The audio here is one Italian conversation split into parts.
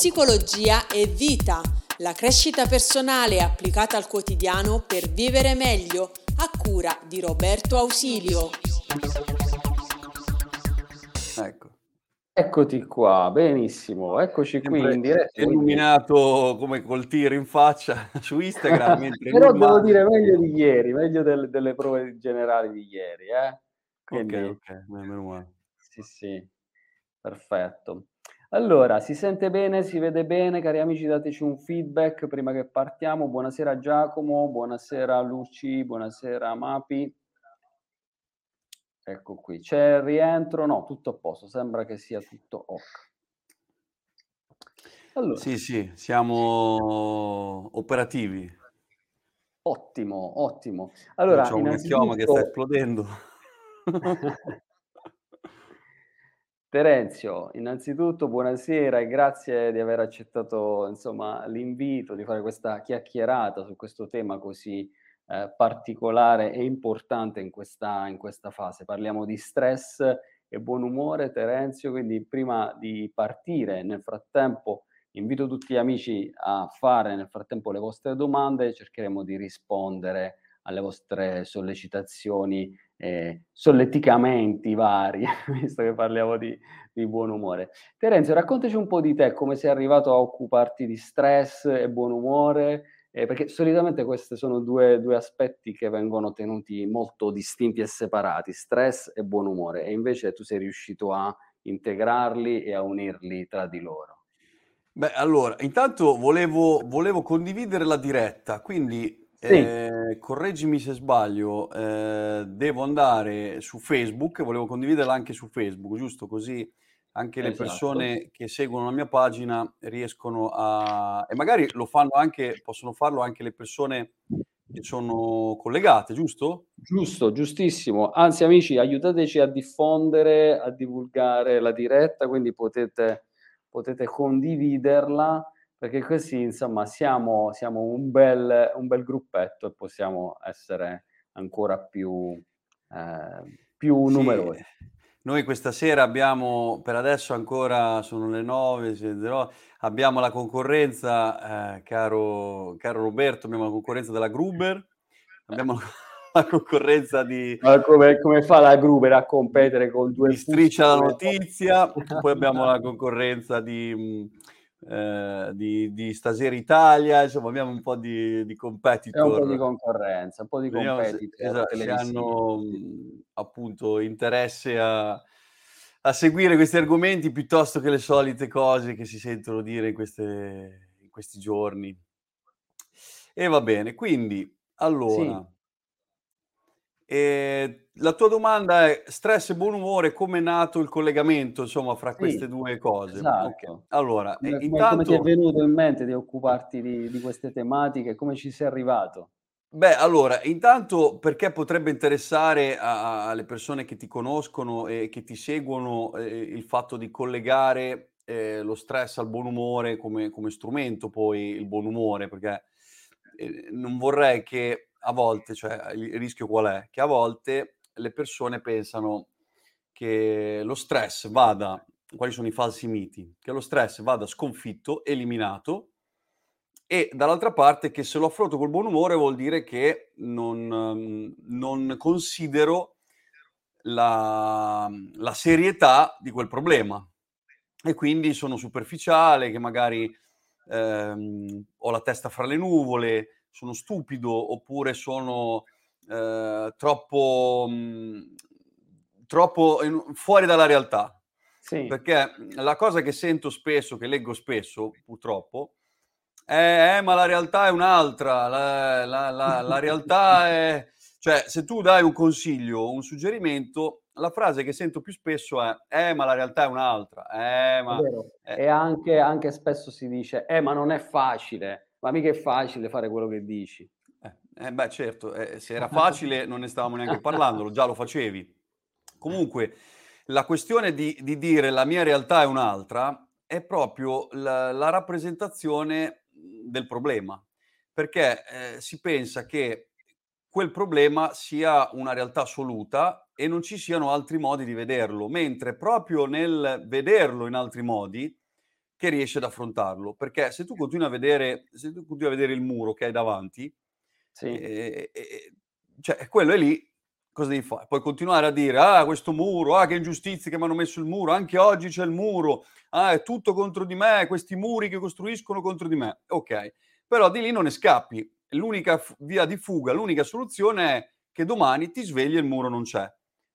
Psicologia e vita, la crescita personale applicata al quotidiano per vivere meglio, a cura di Roberto Ausilio. Ecco. Eccoti qua, benissimo, eccoci qui in diretta. Illuminato come col tiro in faccia su Instagram. Però devo dire meglio di ieri, meglio del, delle prove generali di ieri. Eh? Quindi, ok, ok, meno male. Sì, sì, perfetto. Allora, si sente bene, si vede bene, cari amici, dateci un feedback prima che partiamo. Buonasera Giacomo, buonasera Luci, buonasera Mapi. Ecco qui, c'è il rientro? No, tutto a posto, sembra che sia tutto ok. Allora. Sì, sì, siamo operativi. Ottimo, ottimo. Allora, c'è una chioma che sta esplodendo. Terenzio, innanzitutto buonasera e grazie di aver accettato insomma, l'invito di fare questa chiacchierata su questo tema così eh, particolare e importante in questa, in questa fase. Parliamo di stress e buon umore, Terenzio, quindi prima di partire, nel frattempo invito tutti gli amici a fare nel frattempo le vostre domande, cercheremo di rispondere alle vostre sollecitazioni, eh, solleticamenti vari, visto che parliamo di, di, buon umore. Terenzio, raccontaci un po' di te, come sei arrivato a occuparti di stress e buon umore, eh, perché solitamente questi sono due, due, aspetti che vengono tenuti molto distinti e separati, stress e buon umore, e invece tu sei riuscito a integrarli e a unirli tra di loro. Beh, allora, intanto volevo, volevo condividere la diretta, quindi sì. Eh, correggimi se sbaglio, eh, devo andare su Facebook, volevo condividerla anche su Facebook, giusto? Così anche esatto. le persone che seguono la mia pagina riescono a... e magari lo fanno anche, possono farlo anche le persone che sono collegate, giusto? Giusto, giustissimo. Anzi, amici, aiutateci a diffondere, a divulgare la diretta, quindi potete, potete condividerla perché così insomma siamo, siamo un, bel, un, bel, gruppetto e possiamo essere ancora più, eh, più sì. numerosi. Noi questa sera abbiamo, per adesso ancora sono le 9, abbiamo la concorrenza, eh, caro, caro, Roberto, abbiamo la concorrenza della Gruber, abbiamo la concorrenza di... Ma come, come, fa la Gruber a competere con due... Striscia la notizia, poi abbiamo la concorrenza di eh, di, di, Stasera Italia, insomma abbiamo un po' di, di competitor. un po' di concorrenza, un po' di competitor. Esatto, se hanno appunto interesse a, a, seguire questi argomenti piuttosto che le solite cose che si sentono dire in, queste, in questi giorni. E va bene, quindi allora... Sì. E la tua domanda è stress e buon umore, come è nato il collegamento insomma fra queste due cose? Esatto. Okay. Allora, come, intanto... come ti è venuto in mente di occuparti di, di queste tematiche? Come ci sei arrivato? Beh, allora, intanto perché potrebbe interessare alle persone che ti conoscono e che ti seguono eh, il fatto di collegare eh, lo stress al buon umore come, come, strumento, poi il buon umore, perché eh, non vorrei che a volte, cioè il rischio qual è? Che a volte le persone pensano che lo stress vada, quali sono i falsi miti? Che lo stress vada sconfitto, eliminato e dall'altra parte che se lo affronto col buon umore vuol dire che non, non considero la, la, serietà di quel problema e quindi sono superficiale, che magari ehm, ho la testa fra le nuvole, sono stupido oppure sono eh, troppo, mh, mhmm, troppo in, fuori dalla realtà. Sì. Perché la cosa che sento spesso, che leggo spesso, purtroppo, è eh, ma la realtà è un'altra, la, la, la, la realtà è... Cioè, se tu dai un consiglio, un suggerimento, la frase che sento più spesso è eh, ma la realtà è un'altra. Eh, ma... È e anche, anche spesso si dice eh, ma non è facile ma mica è facile fare quello che dici. Eh, eh beh, certo, eh, se era facile non ne stavamo neanche parlando, già lo facevi. Comunque, la questione di, di, dire la mia realtà è un'altra è proprio la, la rappresentazione del problema, perché eh, si pensa che quel problema sia una realtà assoluta e non ci siano altri modi di vederlo, mentre proprio nel vederlo in altri modi che riesce ad affrontarlo. Perché se tu continui a vedere, se tu continui a vedere il muro che hai davanti, sì. eh, eh, cioè quello è lì, cosa devi fare? Puoi continuare a dire, ah, questo muro, ah, che ingiustizie che mi hanno messo il muro, anche oggi c'è il muro, ah, è tutto contro di me, questi muri che costruiscono contro di me. Ok, però di lì non ne scappi. L'unica f- via di fuga, l'unica soluzione è che domani ti svegli e il muro non c'è.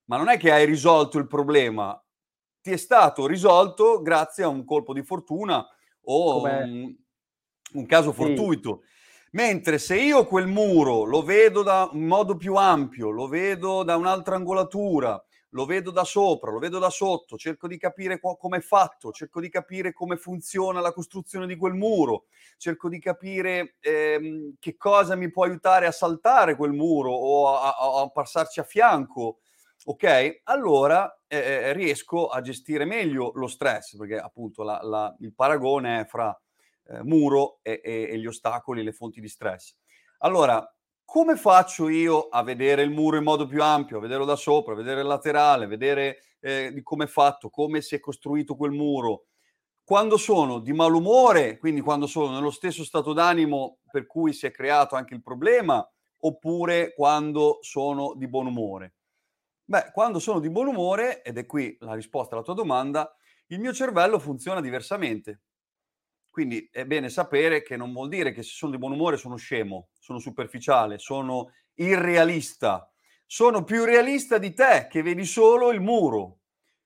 Ma non è che hai risolto il problema, ti è stato risolto grazie a un colpo di fortuna o un, un, caso fortuito. Sì. Mentre se io quel muro lo vedo da un modo più ampio, lo vedo da un'altra angolatura, lo vedo da sopra, lo vedo da sotto, cerco di capire co- come è fatto, cerco di capire come funziona la costruzione di quel muro, cerco di capire ehm, che cosa mi può aiutare a saltare quel muro o a, a, a passarci a fianco ok? Allora eh, riesco a gestire meglio lo stress, perché appunto la, la, il paragone è fra eh, muro e, e, e, gli ostacoli, le fonti di stress. Allora, come faccio io a vedere il muro in modo più ampio, a vederlo da sopra, a vedere il laterale, vedere eh, come è fatto, come si è costruito quel muro? Quando sono di malumore, quindi quando sono nello stesso stato d'animo per cui si è creato anche il problema, oppure quando sono di buon umore. Beh, quando sono di buon umore, ed è qui la risposta alla tua domanda, il mio cervello funziona diversamente. Quindi è bene sapere che non vuol dire che se sono di buon umore sono scemo, sono superficiale, sono irrealista. Sono più realista di te che vedi solo il muro.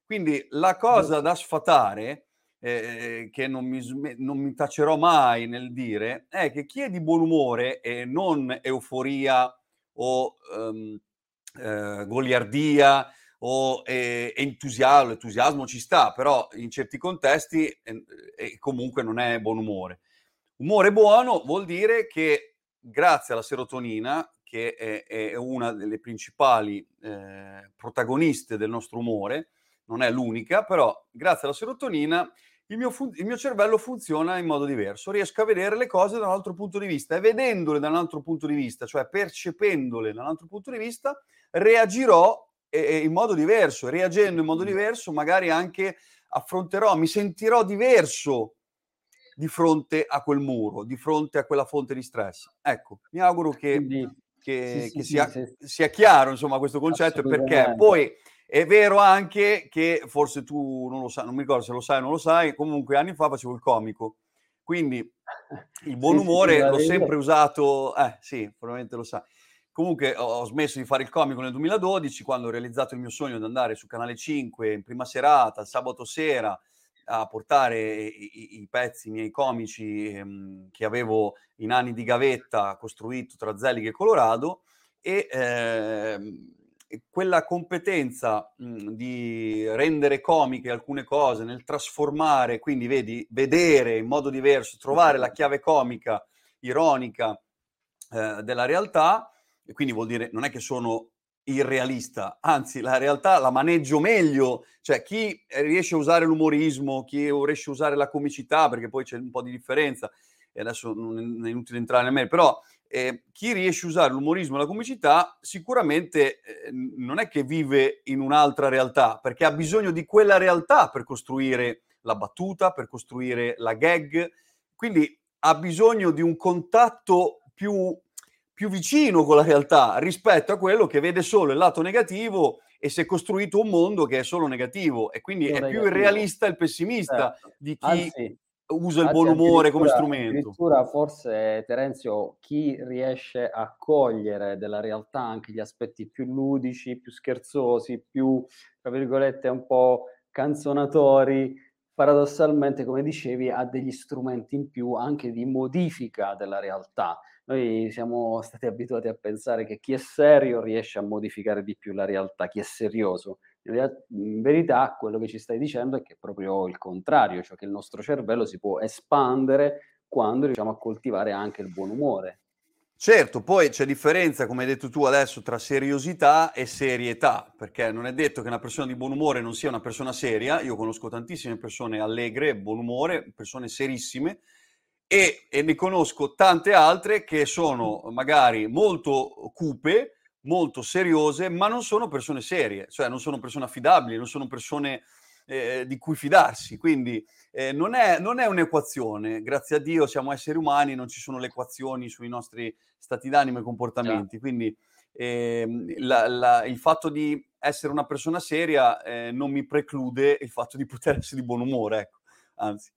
Quindi la cosa da sfatare, eh, che non mi, non mi tacerò mai nel dire, è che chi è di buon umore e non euforia o... Um, eh, goliardia o eh, entusiasmo, entusiasmo ci sta, però in certi contesti eh, comunque non è buon umore. Umore buono vuol dire che grazie alla serotonina, che è, è una delle principali eh, protagoniste del nostro umore, non è l'unica, però grazie alla serotonina il mio, fun- il mio, cervello funziona in modo diverso, riesco a vedere le cose da un altro punto di vista e vedendole da un altro punto di vista, cioè percependole da un altro punto di vista, reagirò eh, in modo diverso, reagendo in modo diverso magari anche affronterò, mi sentirò diverso di fronte a quel muro, di fronte a quella fonte di stress. Ecco, mi auguro che, Quindi, che, sì, che sì, sia, sì. sia, chiaro insomma questo concetto perché poi è vero anche che forse tu non lo sai, non mi ricordo se lo sai o non lo sai, comunque anni fa facevo il comico. Quindi il buon umore l'ho sempre usato, eh sì, probabilmente lo sai. Comunque ho, smesso di fare il comico nel 2012 quando ho realizzato il mio sogno di andare su Canale 5 in prima serata, sabato sera, a portare i, i pezzi i miei comici ehm, che avevo in anni di gavetta costruito tra Zelig e Colorado e ehm, quella competenza mh, di rendere comiche alcune cose, nel trasformare, quindi vedi, vedere in modo diverso, trovare la chiave comica, ironica eh, della realtà, e quindi vuol dire non è che sono irrealista, anzi la realtà la maneggio meglio, cioè chi riesce a usare l'umorismo, chi riesce a usare la comicità, perché poi c'è un po' di differenza, e adesso non è inutile entrare nel merito, però eh, chi riesce a usare l'umorismo e la comicità sicuramente eh, non è che vive in un'altra realtà, perché ha bisogno di quella realtà per costruire la battuta, per costruire la gag, quindi ha bisogno di un contatto più più vicino con la realtà rispetto a quello che vede solo il lato negativo e si è costruito un mondo che è solo negativo e quindi è più irrealista il pessimista certo. di chi Anzi, usa il buon umore come strumento. Addirittura forse Terenzio, chi riesce a cogliere della realtà anche gli aspetti più ludici, più scherzosi, più, tra virgolette, un po' canzonatori, paradossalmente, come dicevi, ha degli strumenti in più anche di modifica della realtà. Noi siamo stati abituati a pensare che chi è serio riesce a modificare di più la realtà, chi è serioso. In verità quello che ci stai dicendo è che è proprio il contrario, cioè che il nostro cervello si può espandere quando riusciamo a coltivare anche il buon umore. Certo, poi c'è differenza, come hai detto tu adesso, tra seriosità e serietà, perché non è detto che una persona di buon umore non sia una persona seria. Io conosco tantissime persone allegre, buon umore, persone serissime, e, e ne conosco tante altre che sono magari molto cupe, molto seriose, ma non sono persone serie, cioè non sono persone affidabili, non sono persone eh, di cui fidarsi. Quindi eh, non, è, non, è, un'equazione, grazie a Dio siamo esseri umani, non ci sono le equazioni sui nostri stati d'animo e comportamenti. Quindi ehm, la, la, il fatto di essere una persona seria eh, non mi preclude il fatto di poter essere di buon umore, ecco. anzi.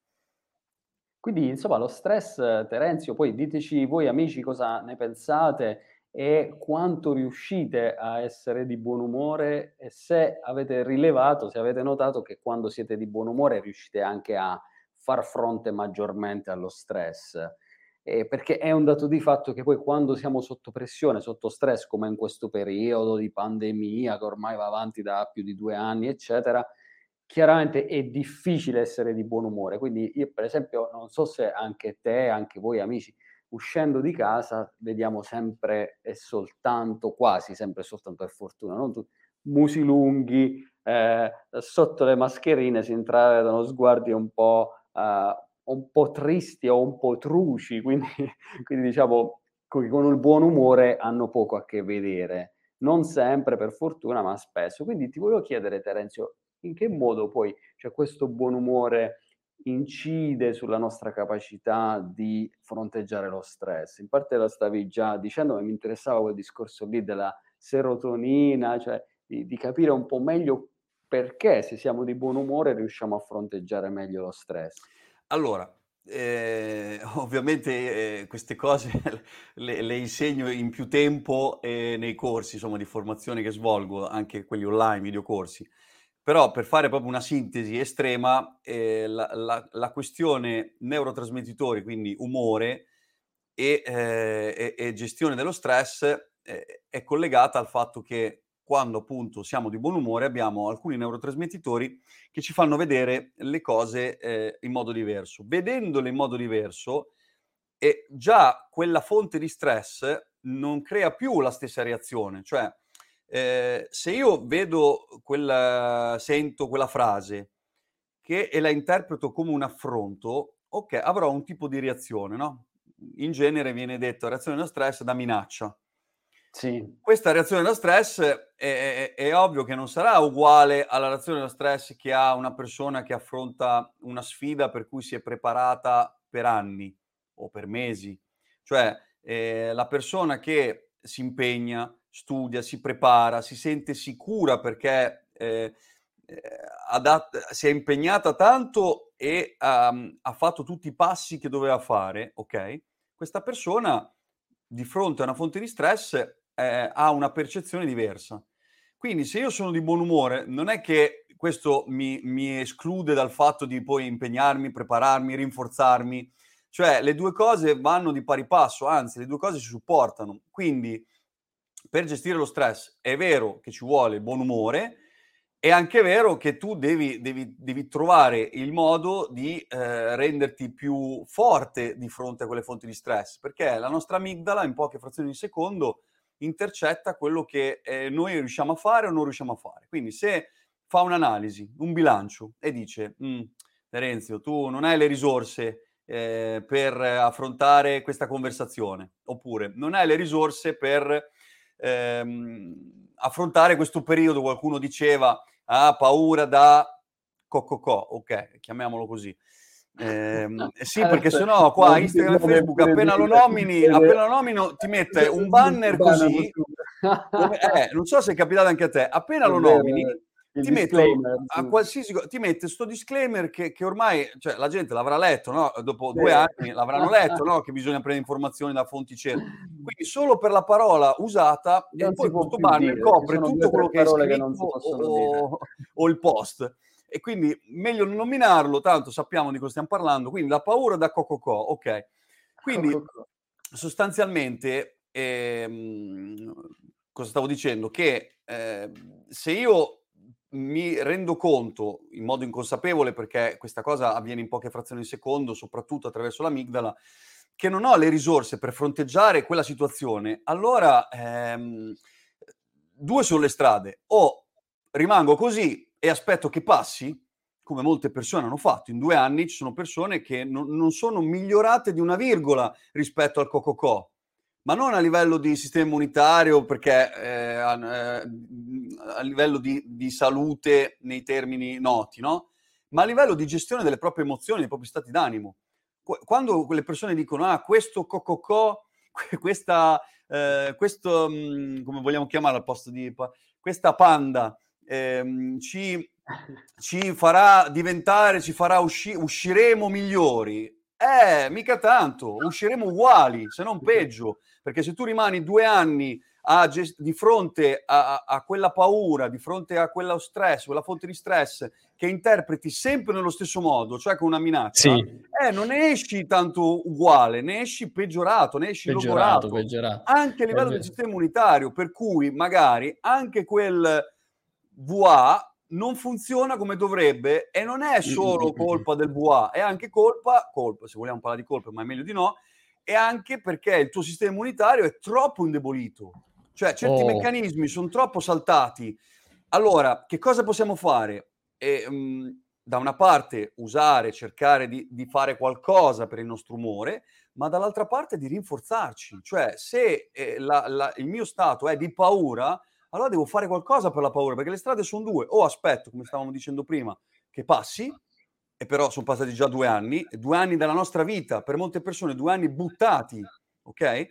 Quindi, insomma, lo stress, Terenzio, poi diteci voi amici cosa ne pensate e quanto riuscite a essere di buon umore e se avete rilevato, se avete notato che quando siete di buon umore riuscite anche a far fronte maggiormente allo stress. Eh, perché è un dato di fatto che poi quando siamo sotto pressione, sotto stress, come in questo periodo di pandemia che ormai va avanti da più di due anni, eccetera, chiaramente è difficile essere di buon umore. Quindi io, per esempio, non so se anche te, anche voi amici, uscendo di casa vediamo sempre e soltanto, quasi sempre soltanto per fortuna, non tutti, musi lunghi, eh, sotto le mascherine si intravedono sguardi un po', eh, un po' tristi o un po' truci, quindi, quindi diciamo con il buon umore hanno poco a che vedere. Non sempre per fortuna, ma spesso. Quindi ti volevo chiedere, Terenzio, in che modo poi cioè, questo buon umore incide sulla nostra capacità di fronteggiare lo stress. In parte lo stavi già dicendo, ma mi interessava quel discorso lì della serotonina, cioè di, di capire un po' meglio perché se siamo di buon umore riusciamo a fronteggiare meglio lo stress. Allora, eh, ovviamente eh, queste cose le, le, insegno in più tempo eh, nei corsi insomma, di formazione che svolgo, anche quelli online, videocorsi. Però per fare proprio una sintesi estrema, eh, la, la, la, questione neurotrasmettitori, quindi umore e, eh, e, e gestione dello stress, eh, è collegata al fatto che quando appunto siamo di buon umore abbiamo alcuni neurotrasmettitori che ci fanno vedere le cose eh, in modo diverso. Vedendole in modo diverso, già quella fonte di stress non crea più la stessa reazione, cioè eh, se io vedo quella, sento quella frase che, e la interpreto come un affronto, ok, avrò un tipo di reazione, no? In genere viene detto reazione da stress da minaccia. Sì. Questa reazione da stress è, è, è, ovvio che non sarà uguale alla reazione da stress che ha una persona che affronta una sfida per cui si è preparata per anni o per mesi. Cioè, eh, la persona che si impegna, studia, si prepara, si sente sicura perché eh, eh adatt- si è impegnata tanto e um, ha fatto tutti i passi che doveva fare, ok? Questa persona di fronte a una fonte di stress eh, ha una percezione diversa. Quindi se io sono di buon umore, non è che questo mi, mi esclude dal fatto di poi impegnarmi, prepararmi, rinforzarmi, cioè le due cose vanno di pari passo, anzi le due cose si supportano. Quindi per gestire lo stress è vero che ci vuole buon umore, è anche vero che tu devi, devi, devi trovare il modo di eh, renderti più forte di fronte a quelle fonti di stress, perché la nostra amigdala in poche frazioni di secondo intercetta quello che eh, noi riusciamo a fare o non riusciamo a fare. Quindi se fa un'analisi, un bilancio e dice, mm, Terenzio, tu non hai le risorse eh, per affrontare questa conversazione, oppure non hai le risorse per ehm, affrontare questo periodo, qualcuno diceva, ha paura da cococò, ok, chiamiamolo così. Eh, sì, perché sennò qua Instagram e Facebook appena lo nomini, appena lo nomino ti mette un banner così. Come, eh, non so se è capitato anche a te, appena lo nomini ti mette, a qualsiasi, ti mette questo disclaimer che, che, ormai cioè, la gente l'avrà letto, no? dopo due anni l'avranno letto, no? che bisogna prendere informazioni da fonti certe. Quindi solo per la parola usata, non e poi questo banner copre tutto quello che è scritto o, o, il post. E quindi meglio non nominarlo, tanto sappiamo di cosa stiamo parlando. Quindi la paura da Cococò, ok. Quindi Cococò. sostanzialmente, ehm, cosa stavo dicendo? Che eh, se io mi rendo conto in modo inconsapevole, perché questa cosa avviene in poche frazioni di secondo, soprattutto attraverso l'amigdala, che non ho le risorse per fronteggiare quella situazione, allora ehm, due sono le strade. O rimango così e aspetto che passi, come molte persone hanno fatto. In due anni ci sono persone che non, non sono migliorate di una virgola rispetto al Cococò, ma non a livello di sistema immunitario, perché eh, a, eh, a, livello di, di, salute nei termini noti, no? ma a livello di gestione delle proprie emozioni, dei propri stati d'animo. Quando le persone dicono, ah, questo cococò, questa, eh, questo, mm, come vogliamo chiamarla al posto di, questa panda, ehm, ci, ci farà diventare, ci farà usci- usciremo migliori. Eh, mica tanto, usciremo uguali, se non peggio, perché se tu rimani due anni gest- di fronte a, a, quella paura, di fronte a quello stress, quella fonte di stress che interpreti sempre nello stesso modo, cioè con una minaccia, sì. eh, non ne esci tanto uguale, ne esci peggiorato, ne esci peggiorato, peggiorato. anche a livello del sistema immunitario, per cui magari anche quel VA non funziona come dovrebbe e non è solo colpa del VA, è anche colpa, colpa, se vogliamo parlare di colpa, ma è meglio di no, è anche perché il tuo sistema immunitario è troppo indebolito. Cioè, certi oh. meccanismi sono troppo saltati. Allora, che cosa possiamo fare? E, um, da una parte usare, cercare di, di, fare qualcosa per il nostro umore, ma dall'altra parte di rinforzarci. Cioè, se eh, la, la, il mio stato è di paura, allora devo fare qualcosa per la paura, perché le strade sono due. O aspetto, come stavamo dicendo prima, che passi, e però sono passati già due anni, due anni della nostra vita, per molte persone due anni buttati, ok?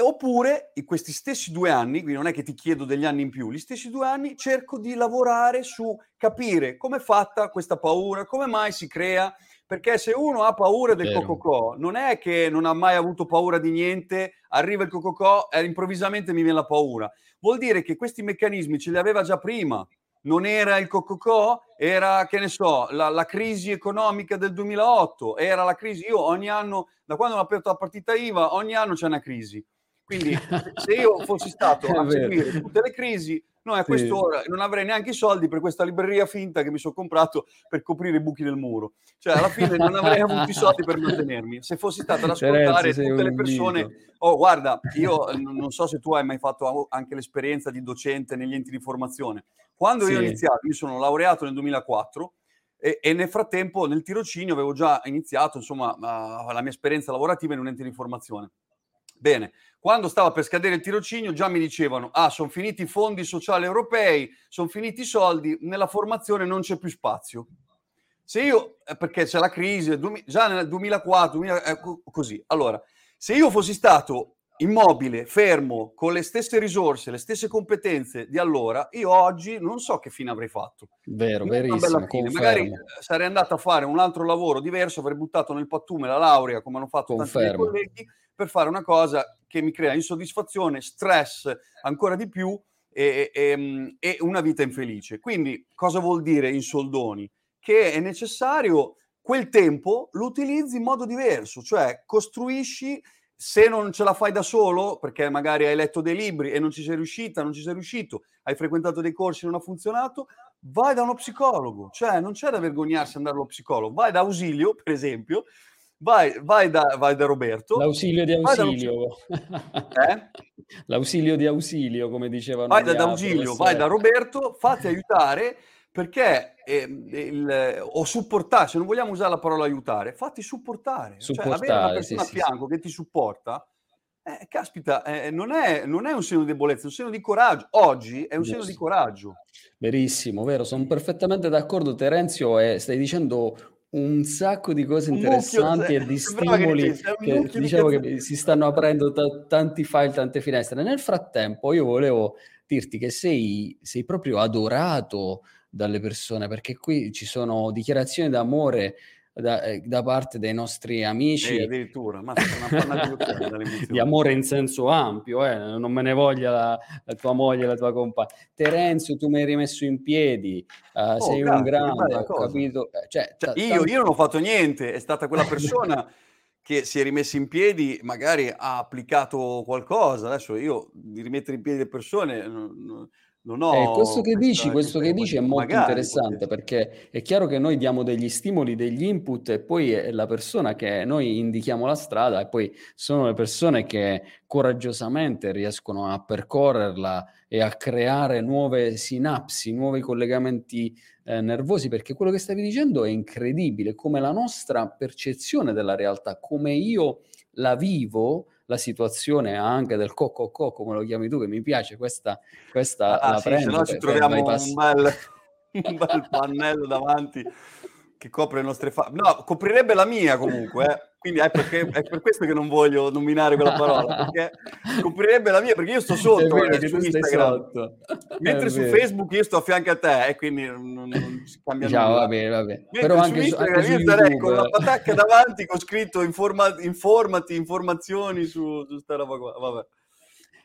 Oppure in questi stessi due anni, quindi non è che ti chiedo degli anni in più, gli stessi due anni cerco di lavorare su capire come è fatta questa paura, come mai si crea, perché se uno ha paura del cococò, non è che non ha mai avuto paura di niente, arriva il cococò e improvvisamente mi viene la paura. Vuol dire che questi meccanismi ce li aveva già prima. Non era il cococò, era, che ne so, la, la crisi economica del 2008, era la crisi. Io ogni anno, da quando ho aperto la partita IVA, ogni anno c'è una crisi quindi se io fossi stato a seguire tutte le crisi, noi a quest'ora non avrei neanche i soldi per questa libreria finta che mi sono comprato per coprire i buchi del muro. Cioè, alla fine non avrei avuto i soldi per mantenermi. Se fossi stato ad ascoltare Terenzo, tutte le persone... Oh, guarda, io non so se tu hai mai fatto anche l'esperienza di docente negli enti di formazione. Quando sì. io ho iniziato, io sono laureato nel 2004, e, e, nel frattempo nel tirocinio avevo già iniziato insomma la mia esperienza lavorativa in un ente di formazione. Bene, quando stava per scadere il tirocinio già mi dicevano, ah, sono finiti i fondi sociali europei, sono finiti i soldi, nella formazione non c'è più spazio. Se io, eh, perché c'è la crisi, già nel 2004, 2000, eh, così. Allora, se io fossi stato immobile, fermo, con le stesse risorse, le stesse competenze di allora, io oggi non so che fine avrei fatto. Vero, non verissimo. Magari eh, sarei andato a fare un altro lavoro diverso, avrei buttato nel pattume la laurea, come hanno fatto confermo. tanti miei colleghi, per fare una cosa che mi crea insoddisfazione, stress ancora di più e, e, e una vita infelice. Quindi cosa vuol dire in soldoni? Che è necessario quel tempo lo utilizzi in modo diverso, cioè costruisci se non ce la fai da solo, perché magari hai letto dei libri e non ci sei riuscita, non ci sei riuscito, hai frequentato dei corsi e non ha funzionato, vai da uno psicologo, cioè non c'è da vergognarsi andare allo psicologo, vai da Ausilio, per esempio, Vai, vai, da, vai, da, Roberto. L'ausilio di ausilio. Eh? L'ausilio di ausilio, come dicevano. Vai da, da ausilio, vai da Roberto, fatti aiutare perché eh, il, o supportare, se non vogliamo usare la parola aiutare, fatti supportare. supportare cioè, avere una persona sì, a fianco sì. che ti supporta, eh, caspita, eh, non, è, non, è, un segno di debolezza, è un segno di coraggio. Oggi è un Giusto. segno di coraggio. Verissimo, vero, sono perfettamente d'accordo Terenzio e stai dicendo un sacco di cose interessanti e di stimoli che, che diciamo che si stanno aprendo t- tanti file, tante finestre. Nel frattempo io volevo dirti che sei, sei proprio adorato dalle persone perché qui ci sono dichiarazioni d'amore da, eh, da, parte dei nostri amici. Eh, addirittura, ma una di, di amore in senso ampio, eh, non me ne voglia la, la, tua moglie, la tua compagna. Terenzio, tu mi hai rimesso in piedi, uh, oh, sei grazie, un grande, ho capito. Eh, cioè, cioè, t- io, io non ho fatto niente, è stata quella persona che si è rimessa in piedi, magari ha applicato qualcosa. Adesso io di rimettere in piedi le persone... Non, ho eh, questo che dici, questo che dici è molto interessante perché è chiaro che noi diamo degli stimoli, degli input e poi è la persona che noi indichiamo la strada e poi sono le persone che coraggiosamente riescono a percorrerla e a creare nuove sinapsi, nuovi collegamenti eh, nervosi perché quello che stavi dicendo è incredibile come la nostra percezione della realtà, come io la vivo la situazione anche del cocco cocco, come lo chiami tu, che mi piace, questa, questa ah, la sì, prendo. Se no ci troviamo un bel, un bel pannello davanti che copre le nostre fa... No, coprirebbe la mia comunque, eh. Quindi è, perché, è, per questo che non voglio nominare quella parola, perché coprirebbe la mia, perché io sto sotto eh, su Instagram, mentre su Facebook io sto a fianco a te e quindi non, non si cambia diciamo, nulla. Va bene, va bene. Mentre Però anche su Instagram anche io starei con la patacca davanti con scritto informa, informati, informazioni su, su sta roba qua, vabbè.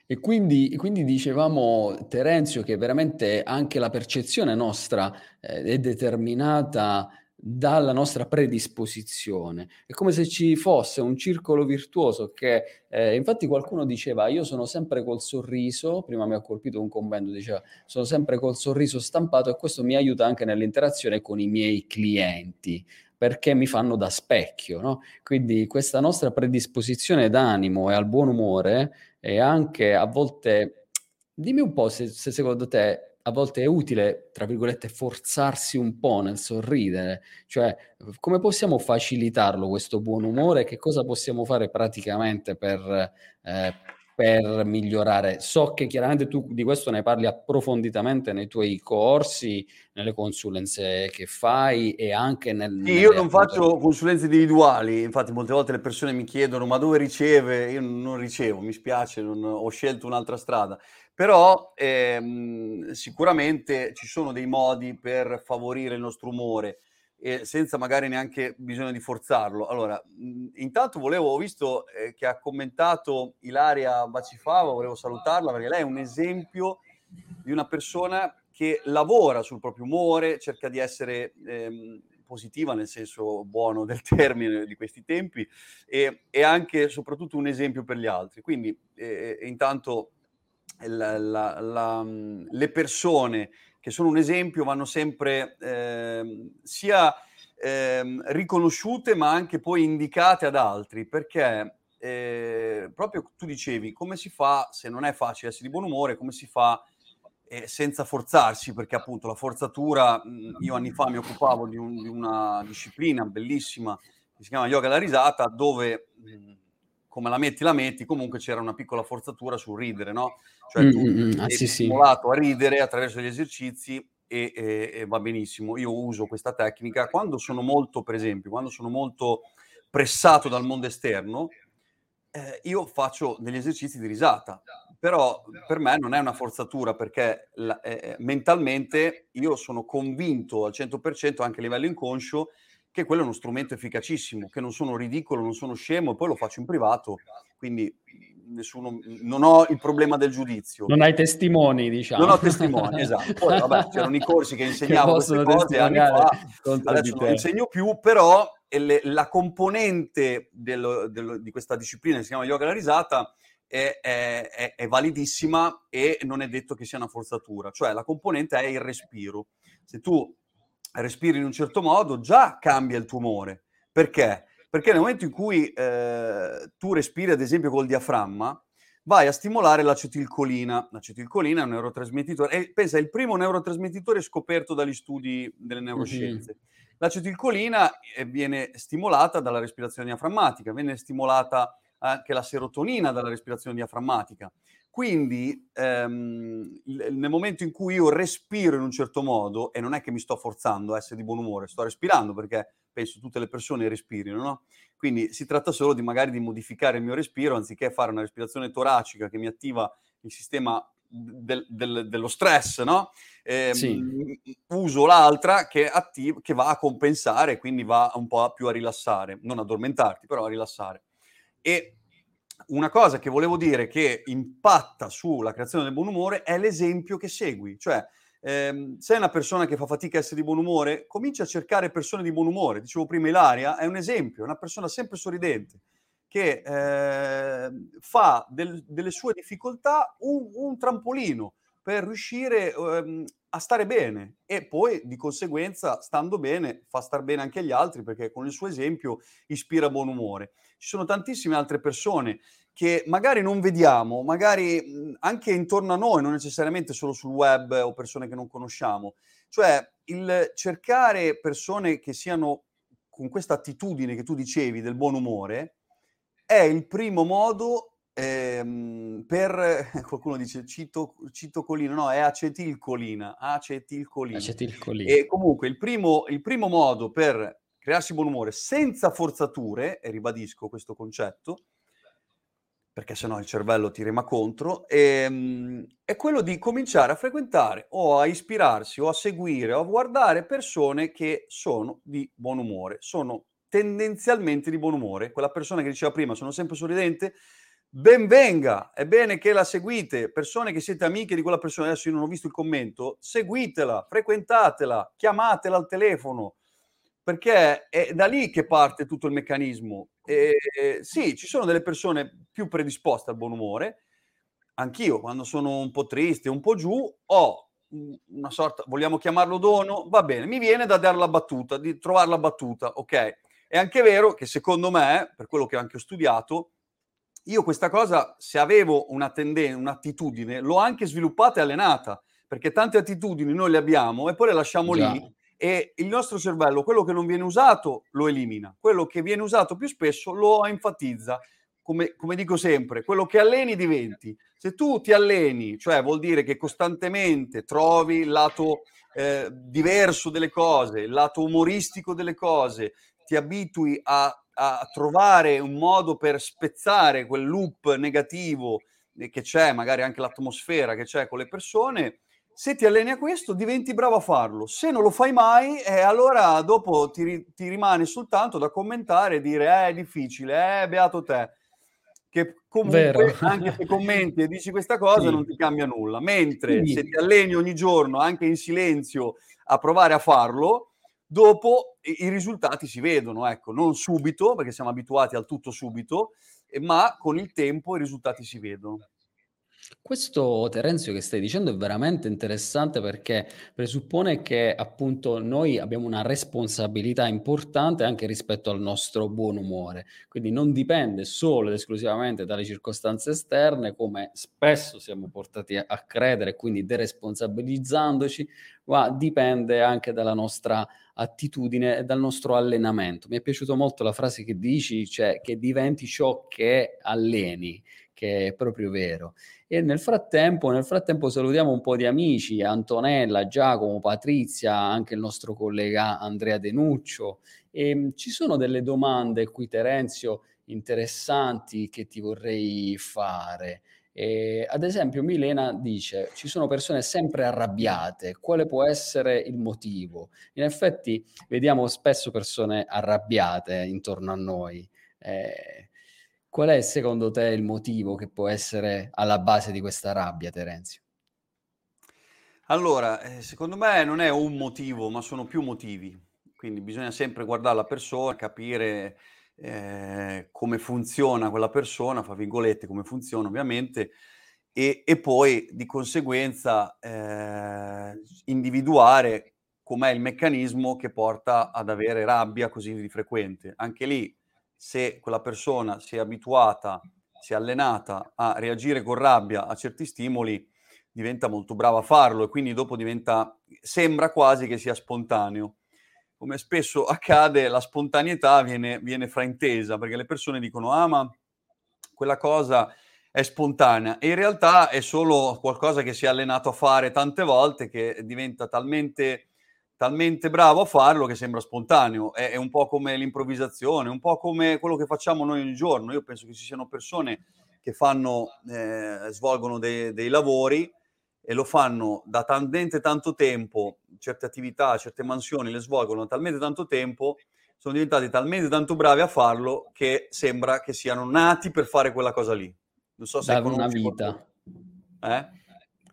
E quindi, quindi, dicevamo, Terenzio, che veramente anche la percezione nostra eh, è determinata dalla nostra predisposizione. È come se ci fosse un circolo virtuoso che, eh, infatti qualcuno diceva, io sono sempre col sorriso, prima mi ha colpito un commento, diceva, sono sempre col sorriso stampato e questo mi aiuta anche nell'interazione con i miei clienti perché mi fanno da specchio, no? Quindi questa nostra predisposizione d'animo e al buon umore è anche a volte, dimmi un po' se, se secondo te a volte è utile, tra virgolette, forzarsi un po' nel sorridere, cioè come possiamo facilitarlo questo buon umore, che cosa possiamo fare praticamente per, eh, per migliorare? So che chiaramente tu di questo ne parli approfonditamente nei tuoi corsi, nelle consulenze che fai e anche nel... Sì, io non faccio consulenze individuali, infatti molte volte le persone mi chiedono ma dove riceve? Io non ricevo, mi spiace, non, ho scelto un'altra strada. Però ehm, sicuramente ci sono dei modi per favorire il nostro umore e senza magari neanche bisogno di forzarlo. Allora, mh, intanto volevo, ho visto eh, che ha commentato Ilaria Bacifava, volevo salutarla perché lei è un esempio di una persona che lavora sul proprio umore, cerca di essere ehm, positiva nel senso buono del termine di questi tempi e, e anche soprattutto un esempio per gli altri. Quindi eh, intanto la, la, la, le persone che sono un esempio vanno sempre eh, sia eh, riconosciute ma anche poi indicate ad altri perché eh, proprio tu dicevi come si fa se non è facile essere di buon umore come si fa eh, senza forzarsi perché appunto la forzatura io anni fa mi occupavo di, un, di una disciplina bellissima che si chiama yoga alla risata dove mh, come la metti, la metti, comunque c'era una piccola forzatura sul ridere, no? Cioè tu mm-hmm. ah, sì, stimolato sì. a ridere attraverso gli esercizi e, e, e, va benissimo. Io uso questa tecnica quando sono molto, per esempio, quando sono molto pressato dal mondo esterno, eh, io faccio degli esercizi di risata, però per me non è una forzatura perché la, eh, eh mentalmente io sono convinto al 100% anche a livello inconscio che quello è uno strumento efficacissimo, che non sono ridicolo, non sono scemo, e poi lo faccio in privato, quindi nessuno, non ho il problema del giudizio. Non hai testimoni, diciamo. Non ho testimoni, esatto. Poi, vabbè, c'erano i corsi che insegnavo che queste cose anni fa, adesso non insegno più, però le, la componente del, del, di questa disciplina che si chiama yoga alla risata è, è, è, validissima e non è detto che sia una forzatura, cioè la componente è il respiro. Se tu respiri in un certo modo, già cambia il tuo umore. Perché? Perché nel momento in cui eh, tu respiri, ad esempio, col diaframma, vai a stimolare l'acetilcolina. L'acetilcolina è un neurotrasmettitore, e pensa, è il primo neurotrasmettitore scoperto dagli studi delle neuroscienze. Mm-hmm. L'acetilcolina eh, viene stimolata dalla respirazione diaframmatica, viene stimolata anche la serotonina dalla respirazione diaframmatica. Quindi ehm, nel momento in cui io respiro in un certo modo, e non è che mi sto forzando a essere di buon umore, sto respirando perché penso tutte le persone respirino, no? Quindi si tratta solo di magari di modificare il mio respiro, anziché fare una respirazione toracica che mi attiva il sistema del, del, dello stress, no? Eh, sì. Uso l'altra che, attiv- che va a compensare, quindi va un po' più a rilassare, non addormentarti, però a rilassare. E una cosa che volevo dire che impatta sulla creazione del buon umore è l'esempio che segui, cioè ehm, sei una persona che fa fatica a essere di buon umore, comincia a cercare persone di buon umore. Dicevo prima, Ilaria è un esempio, una persona sempre sorridente che eh, fa del, delle sue difficoltà un, un trampolino per riuscire ehm, a stare bene e poi di conseguenza, stando bene, fa star bene anche gli altri perché con il suo esempio ispira buon umore. Ci sono tantissime altre persone che magari non vediamo, magari anche intorno a noi, non necessariamente solo sul web o persone che non conosciamo. Cioè il cercare persone che siano con questa attitudine che tu dicevi del buon umore è il primo modo ehm, per, qualcuno dice cito, citocolina, no, è acetilcolina, acetilcolina. acetilcolina. E comunque il primo, il primo modo per crearsi buon umore senza forzature, e ribadisco questo concetto, perché sennò il cervello ti rema contro, ehm, è quello di cominciare a frequentare o a ispirarsi o a seguire o a guardare persone che sono di buon umore, sono tendenzialmente di buon umore. Quella persona che diceva prima, sono sempre sorridente, benvenga, è bene che la seguite, persone che siete amiche di quella persona, adesso io non ho visto il commento, seguitela, frequentatela, chiamatela al telefono, perché è da lì che parte tutto il meccanismo. E, sì, ci sono delle persone più predisposte al buon umore, anch'io quando sono un po' triste, un po' giù, ho una sorta, vogliamo chiamarlo dono, va bene, mi viene da dare la battuta, di trovare la battuta, ok? È anche vero che secondo me, per quello che ho anche studiato, io questa cosa, se avevo una tendenza, un'attitudine, l'ho anche sviluppata e allenata, perché tante attitudini noi le abbiamo e poi le lasciamo Già. lì e il nostro cervello, quello che non viene usato, lo elimina, quello che viene usato più spesso lo enfatizza. Come, come, dico sempre, quello che alleni diventi. Se tu ti alleni, cioè vuol dire che costantemente trovi il lato eh, diverso delle cose, il lato umoristico delle cose, ti abitui a, a trovare un modo per spezzare quel loop negativo che c'è, magari anche l'atmosfera che c'è con le persone, se ti alleni a questo, diventi bravo a farlo. Se non lo fai mai, eh, allora dopo ti, ti, rimane soltanto da commentare e dire eh, è difficile, eh, beato te. Che comunque, Vero. anche se commenti e dici questa cosa, sì. non ti cambia nulla. Mentre sì. se ti alleni ogni giorno, anche in silenzio, a provare a farlo, dopo i, i risultati si vedono, ecco, non subito, perché siamo abituati al tutto subito, ma con il tempo i risultati si vedono. Questo Terenzio che stai dicendo è veramente interessante perché presuppone che appunto noi abbiamo una responsabilità importante anche rispetto al nostro buon umore, quindi non dipende solo ed esclusivamente dalle circostanze esterne come spesso siamo portati a, credere, quindi deresponsabilizzandoci, ma dipende anche dalla nostra attitudine e dal nostro allenamento. Mi è piaciuta molto la frase che dici, cioè che diventi ciò che alleni che è proprio vero. E nel frattempo, nel frattempo salutiamo un po' di amici, Antonella, Giacomo, Patrizia, anche il nostro collega Andrea Denuccio. E mm, ci sono delle domande qui, Terenzio, interessanti che ti vorrei fare. E, ad esempio, Milena dice: ci sono persone sempre arrabbiate, quale può essere il motivo? In effetti, vediamo spesso persone arrabbiate intorno a noi. Eh, Qual è secondo te il motivo che può essere alla base di questa rabbia, Terenzio? Allora, eh, secondo me non è un motivo, ma sono più motivi. Quindi bisogna sempre guardare la persona, capire eh, come funziona quella persona, fra virgolette, come funziona ovviamente, e, e poi di conseguenza eh, individuare com'è il meccanismo che porta ad avere rabbia così di frequente. Anche lì se quella persona si è abituata, si è allenata a reagire con rabbia a certi stimoli, diventa molto brava a farlo e quindi dopo diventa, sembra quasi che sia spontaneo. Come spesso accade, la spontaneità viene, viene fraintesa perché le persone dicono, ah ma quella cosa è spontanea e in realtà è solo qualcosa che si è allenato a fare tante volte che diventa talmente talmente bravo a farlo che sembra spontaneo. È, è, un po' come l'improvvisazione, un po' come quello che facciamo noi ogni giorno. Io penso che ci siano persone che fanno, eh, svolgono dei, dei, lavori e lo fanno da talmente tanto tempo, certe attività, certe mansioni le svolgono da talmente tanto tempo, sono diventati talmente tanto bravi a farlo che sembra che siano nati per fare quella cosa lì. Non so se... Da una vita. Eh?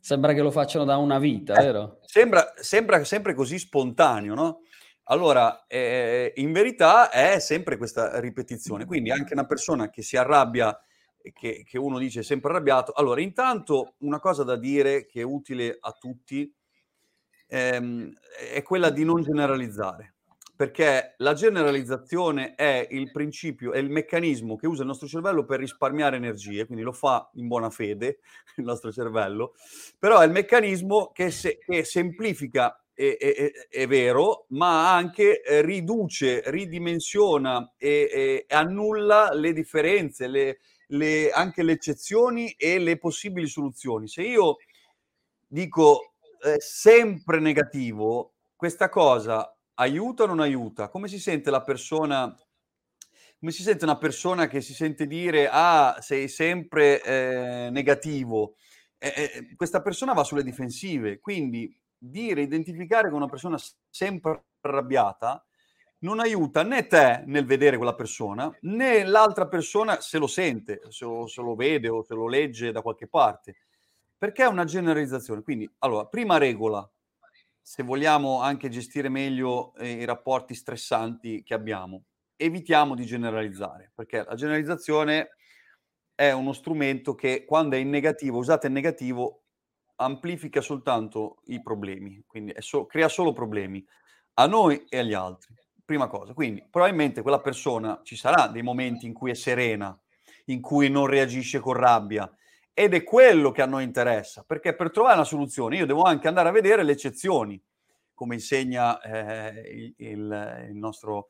Sembra che lo facciano da una vita, eh, vero? Sembra, sembra, sempre così spontaneo, no? Allora, eh, in verità è sempre questa ripetizione. Quindi anche una persona che si arrabbia, che, che uno dice sempre arrabbiato. Allora, intanto una cosa da dire che è utile a tutti ehm, è quella di non generalizzare perché la generalizzazione è il principio, è il meccanismo che usa il nostro cervello per risparmiare energie, quindi lo fa in buona fede il nostro cervello, però è il meccanismo che, se, che semplifica, è, è, è, vero, ma anche riduce, ridimensiona e, e annulla le differenze, le, le, anche le eccezioni e le possibili soluzioni. Se io dico eh, sempre negativo, questa cosa aiuta o non aiuta? Come si sente la persona come si sente una persona che si sente dire ah sei sempre eh, negativo eh, eh, questa persona va sulle difensive quindi dire identificare con una persona sempre arrabbiata non aiuta né te nel vedere quella persona né l'altra persona se lo sente se lo, se lo vede o se lo legge da qualche parte perché è una generalizzazione quindi allora prima regola se vogliamo anche gestire meglio eh, i rapporti stressanti che abbiamo evitiamo di generalizzare, perché la generalizzazione è uno strumento che quando è in negativo, usato in negativo, amplifica soltanto i problemi, quindi so- crea solo problemi a noi e agli altri. Prima cosa, quindi probabilmente quella persona ci sarà dei momenti in cui è serena, in cui non reagisce con rabbia ed è quello che a noi interessa, perché per trovare una soluzione io devo anche andare a vedere le eccezioni, come insegna eh, il, il, nostro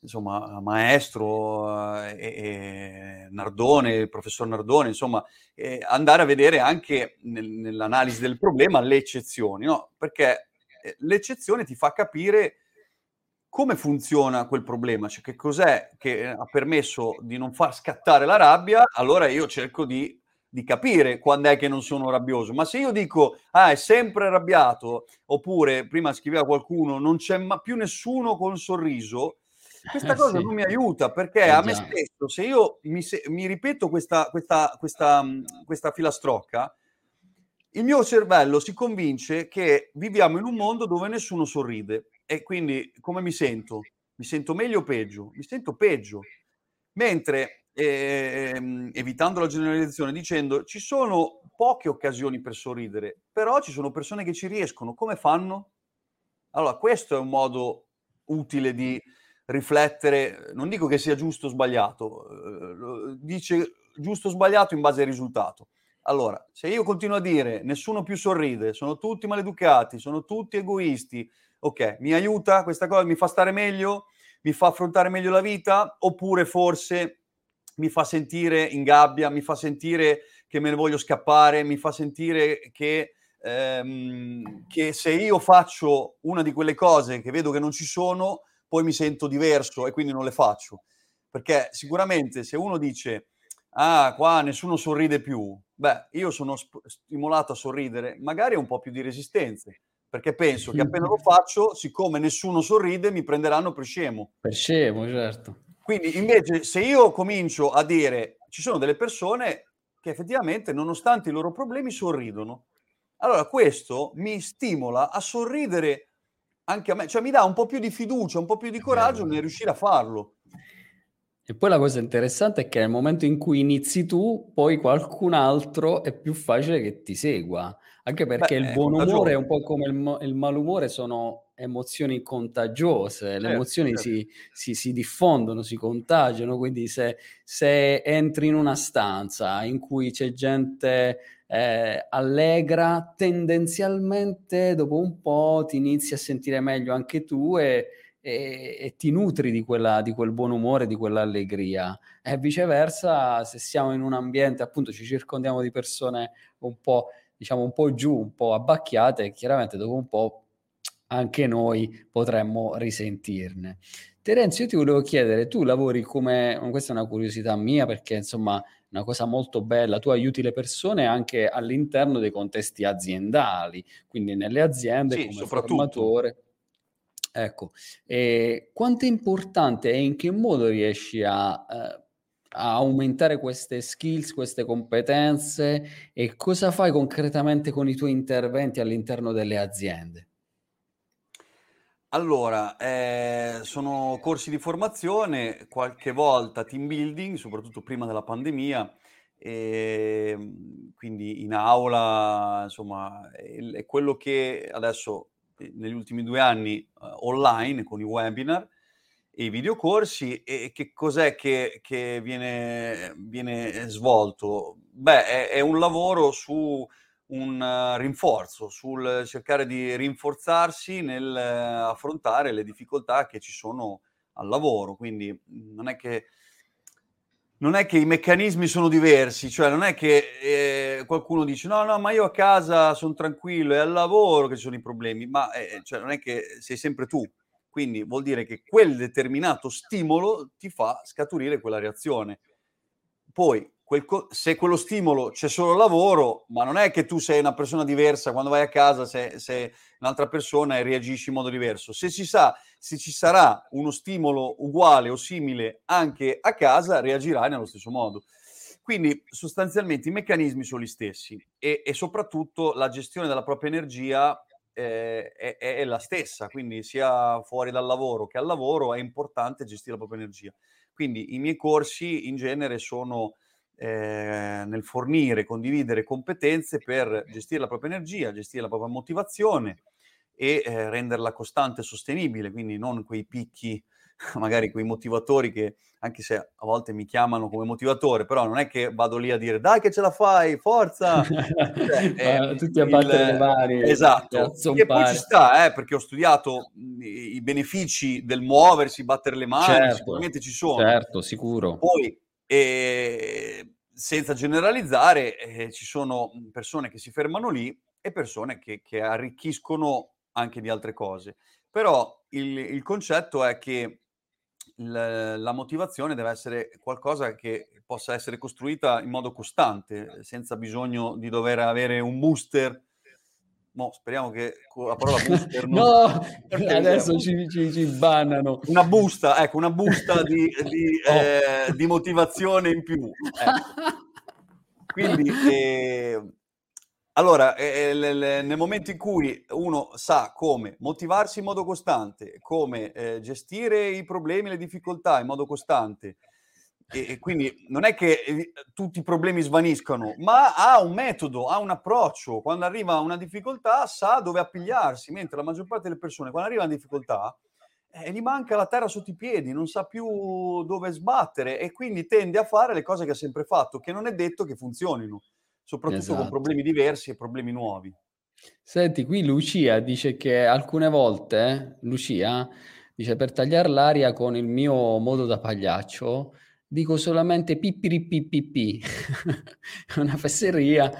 insomma, maestro eh, e, Nardone, il professor Nardone, insomma, eh, andare a vedere anche nel, nell'analisi del problema le eccezioni, no? Perché eh, l'eccezione ti fa capire come funziona quel problema, cioè che cos'è che ha permesso di non far scattare la rabbia, allora io cerco di, di, capire quando è che non sono rabbioso. Ma se io dico, ah, è sempre arrabbiato, oppure prima scriveva qualcuno, non c'è più nessuno col sorriso, questa eh, cosa sì. non mi aiuta perché eh, a me stesso, se io mi, se, mi ripeto questa, questa, questa, mhmm, questa filastrocca, il mio cervello si convince che viviamo in un mondo dove nessuno sorride e quindi come mi sento? Mi sento meglio o peggio? Mi sento peggio. Mentre, eh, evitando la generalizzazione, dicendo ci sono poche occasioni per sorridere, però ci sono persone che ci riescono. Come fanno? Allora, questo è un modo utile di riflettere, non dico che sia giusto o sbagliato, eh, dice giusto o sbagliato in base al risultato. Allora, se io continuo a dire nessuno più sorride, sono tutti maleducati, sono tutti egoisti, ok, mi aiuta questa cosa, mi fa stare meglio, mi fa affrontare meglio la vita, oppure forse mi fa sentire in gabbia, mi fa sentire che me ne voglio scappare, mi fa sentire che, ehm, che se io faccio una di quelle cose che vedo che non ci sono, poi mi sento diverso e quindi non le faccio. Perché sicuramente se uno dice, ah, qua nessuno sorride più, beh, io sono sp- stimolato a sorridere, magari un po' più di resistenze, perché penso che appena lo faccio, siccome nessuno sorride, mi prenderanno per scemo. Per scemo, certo. Quindi invece se io comincio a dire, ci sono delle persone che effettivamente, nonostante i loro problemi, sorridono. Allora questo mi stimola a sorridere anche a me, cioè mi dà un po' più di fiducia, un po' più di coraggio nel riuscire a farlo. E poi la cosa interessante è che nel momento in cui inizi tu, poi qualcun altro è più facile che ti segua. Anche perché Beh, il buon umore è un po' come il, il malumore, sono emozioni contagiose, le certo, emozioni certo. Si, si, si, diffondono, si contagiano, quindi se, se entri in una stanza in cui c'è gente eh, allegra, tendenzialmente dopo un po' ti inizi a sentire meglio anche tu e, e, e ti nutri di, quella, di, quel buon umore, di quell'allegria. E viceversa, se siamo in un ambiente, appunto, ci circondiamo di persone un po', diciamo, un po' giù, un po' abbacchiate, chiaramente dopo un po' anche noi potremmo risentirne. Terenzio, io ti volevo chiedere, tu lavori come, questa è una curiosità mia perché insomma una cosa molto bella, tu aiuti le persone anche all'interno dei contesti aziendali, quindi nelle aziende sì, come formatore. Ecco, e quanto è importante e in che modo riesci a, eh, a aumentare queste skills, queste competenze e cosa fai concretamente con i tuoi interventi all'interno delle aziende? Allora, eh, sono corsi di formazione, qualche volta team building, soprattutto prima della pandemia, e, ehm, quindi in aula, insomma, è, quello che adesso eh, negli ultimi due anni uh, online con i webinar e i videocorsi e che cos'è che, che viene, viene, svolto? Beh, è, è un lavoro su un uh, rinforzo, sul cercare di rinforzarsi nel uh, affrontare le difficoltà che ci sono al lavoro. Quindi mhmm, non è che non è che i meccanismi sono diversi, cioè non è che eh, qualcuno dice no, no, ma io a casa sono tranquillo, è al lavoro che ci sono i problemi, ma eh, cioè, non è che sei sempre tu. Quindi vuol dire che quel determinato stimolo ti fa scaturire quella reazione. Poi, quel co- se quello stimolo c'è solo lavoro, ma non è che tu sei una persona diversa quando vai a casa, sei, sei un'altra persona e reagisci in modo diverso. Se si sa, se ci sarà uno stimolo uguale o simile anche a casa, reagirai nello stesso modo. Quindi sostanzialmente i meccanismi sono gli stessi e, e soprattutto la gestione della propria energia eh, è, è, la stessa, quindi sia fuori dal lavoro che al lavoro è importante gestire la propria energia. Quindi i miei corsi in genere sono eh, nel fornire, condividere competenze per gestire la propria energia, gestire la propria motivazione e eh, renderla costante e sostenibile, quindi non quei picchi magari quei motivatori che anche se a volte mi chiamano come motivatore, però non è che vado lì a dire dai che ce la fai, forza! cioè, eh, tutti a battere le mani. Esatto, e poi ci sta, eh, perché ho studiato i, i, benefici del muoversi, battere le mani, certo, sicuramente ci sono. Certo, sicuro. Poi, eh, senza generalizzare, eh, ci sono persone che si fermano lì e persone che, che arricchiscono anche di altre cose. Però il, il concetto è che la motivazione deve essere qualcosa che possa essere costruita in modo costante, senza bisogno di dover avere un booster. Mo, speriamo che la parola booster non... no, adesso ci, ci, ci, bannano. Una busta, ecco, una busta di, di, oh. eh, di motivazione in più. Ecco. Quindi, eh, allora, eh, eh nel momento in cui uno sa come motivarsi in modo costante, come eh, gestire i problemi e le difficoltà in modo costante, e, e quindi non è che eh, tutti i problemi svaniscono, ma ha un metodo, ha un approccio. Quando arriva una difficoltà sa dove appigliarsi, mentre la maggior parte delle persone, quando arriva una difficoltà, eh, gli manca la terra sotto i piedi, non sa più dove sbattere e quindi tende a fare le cose che ha sempre fatto, che non è detto che funzionino soprattutto esatto. con problemi diversi e problemi nuovi. Senti, qui Lucia dice che alcune volte, Lucia, dice per tagliare l'aria con il mio modo da pagliaccio, dico solamente pippiripippipi, è una fesseria,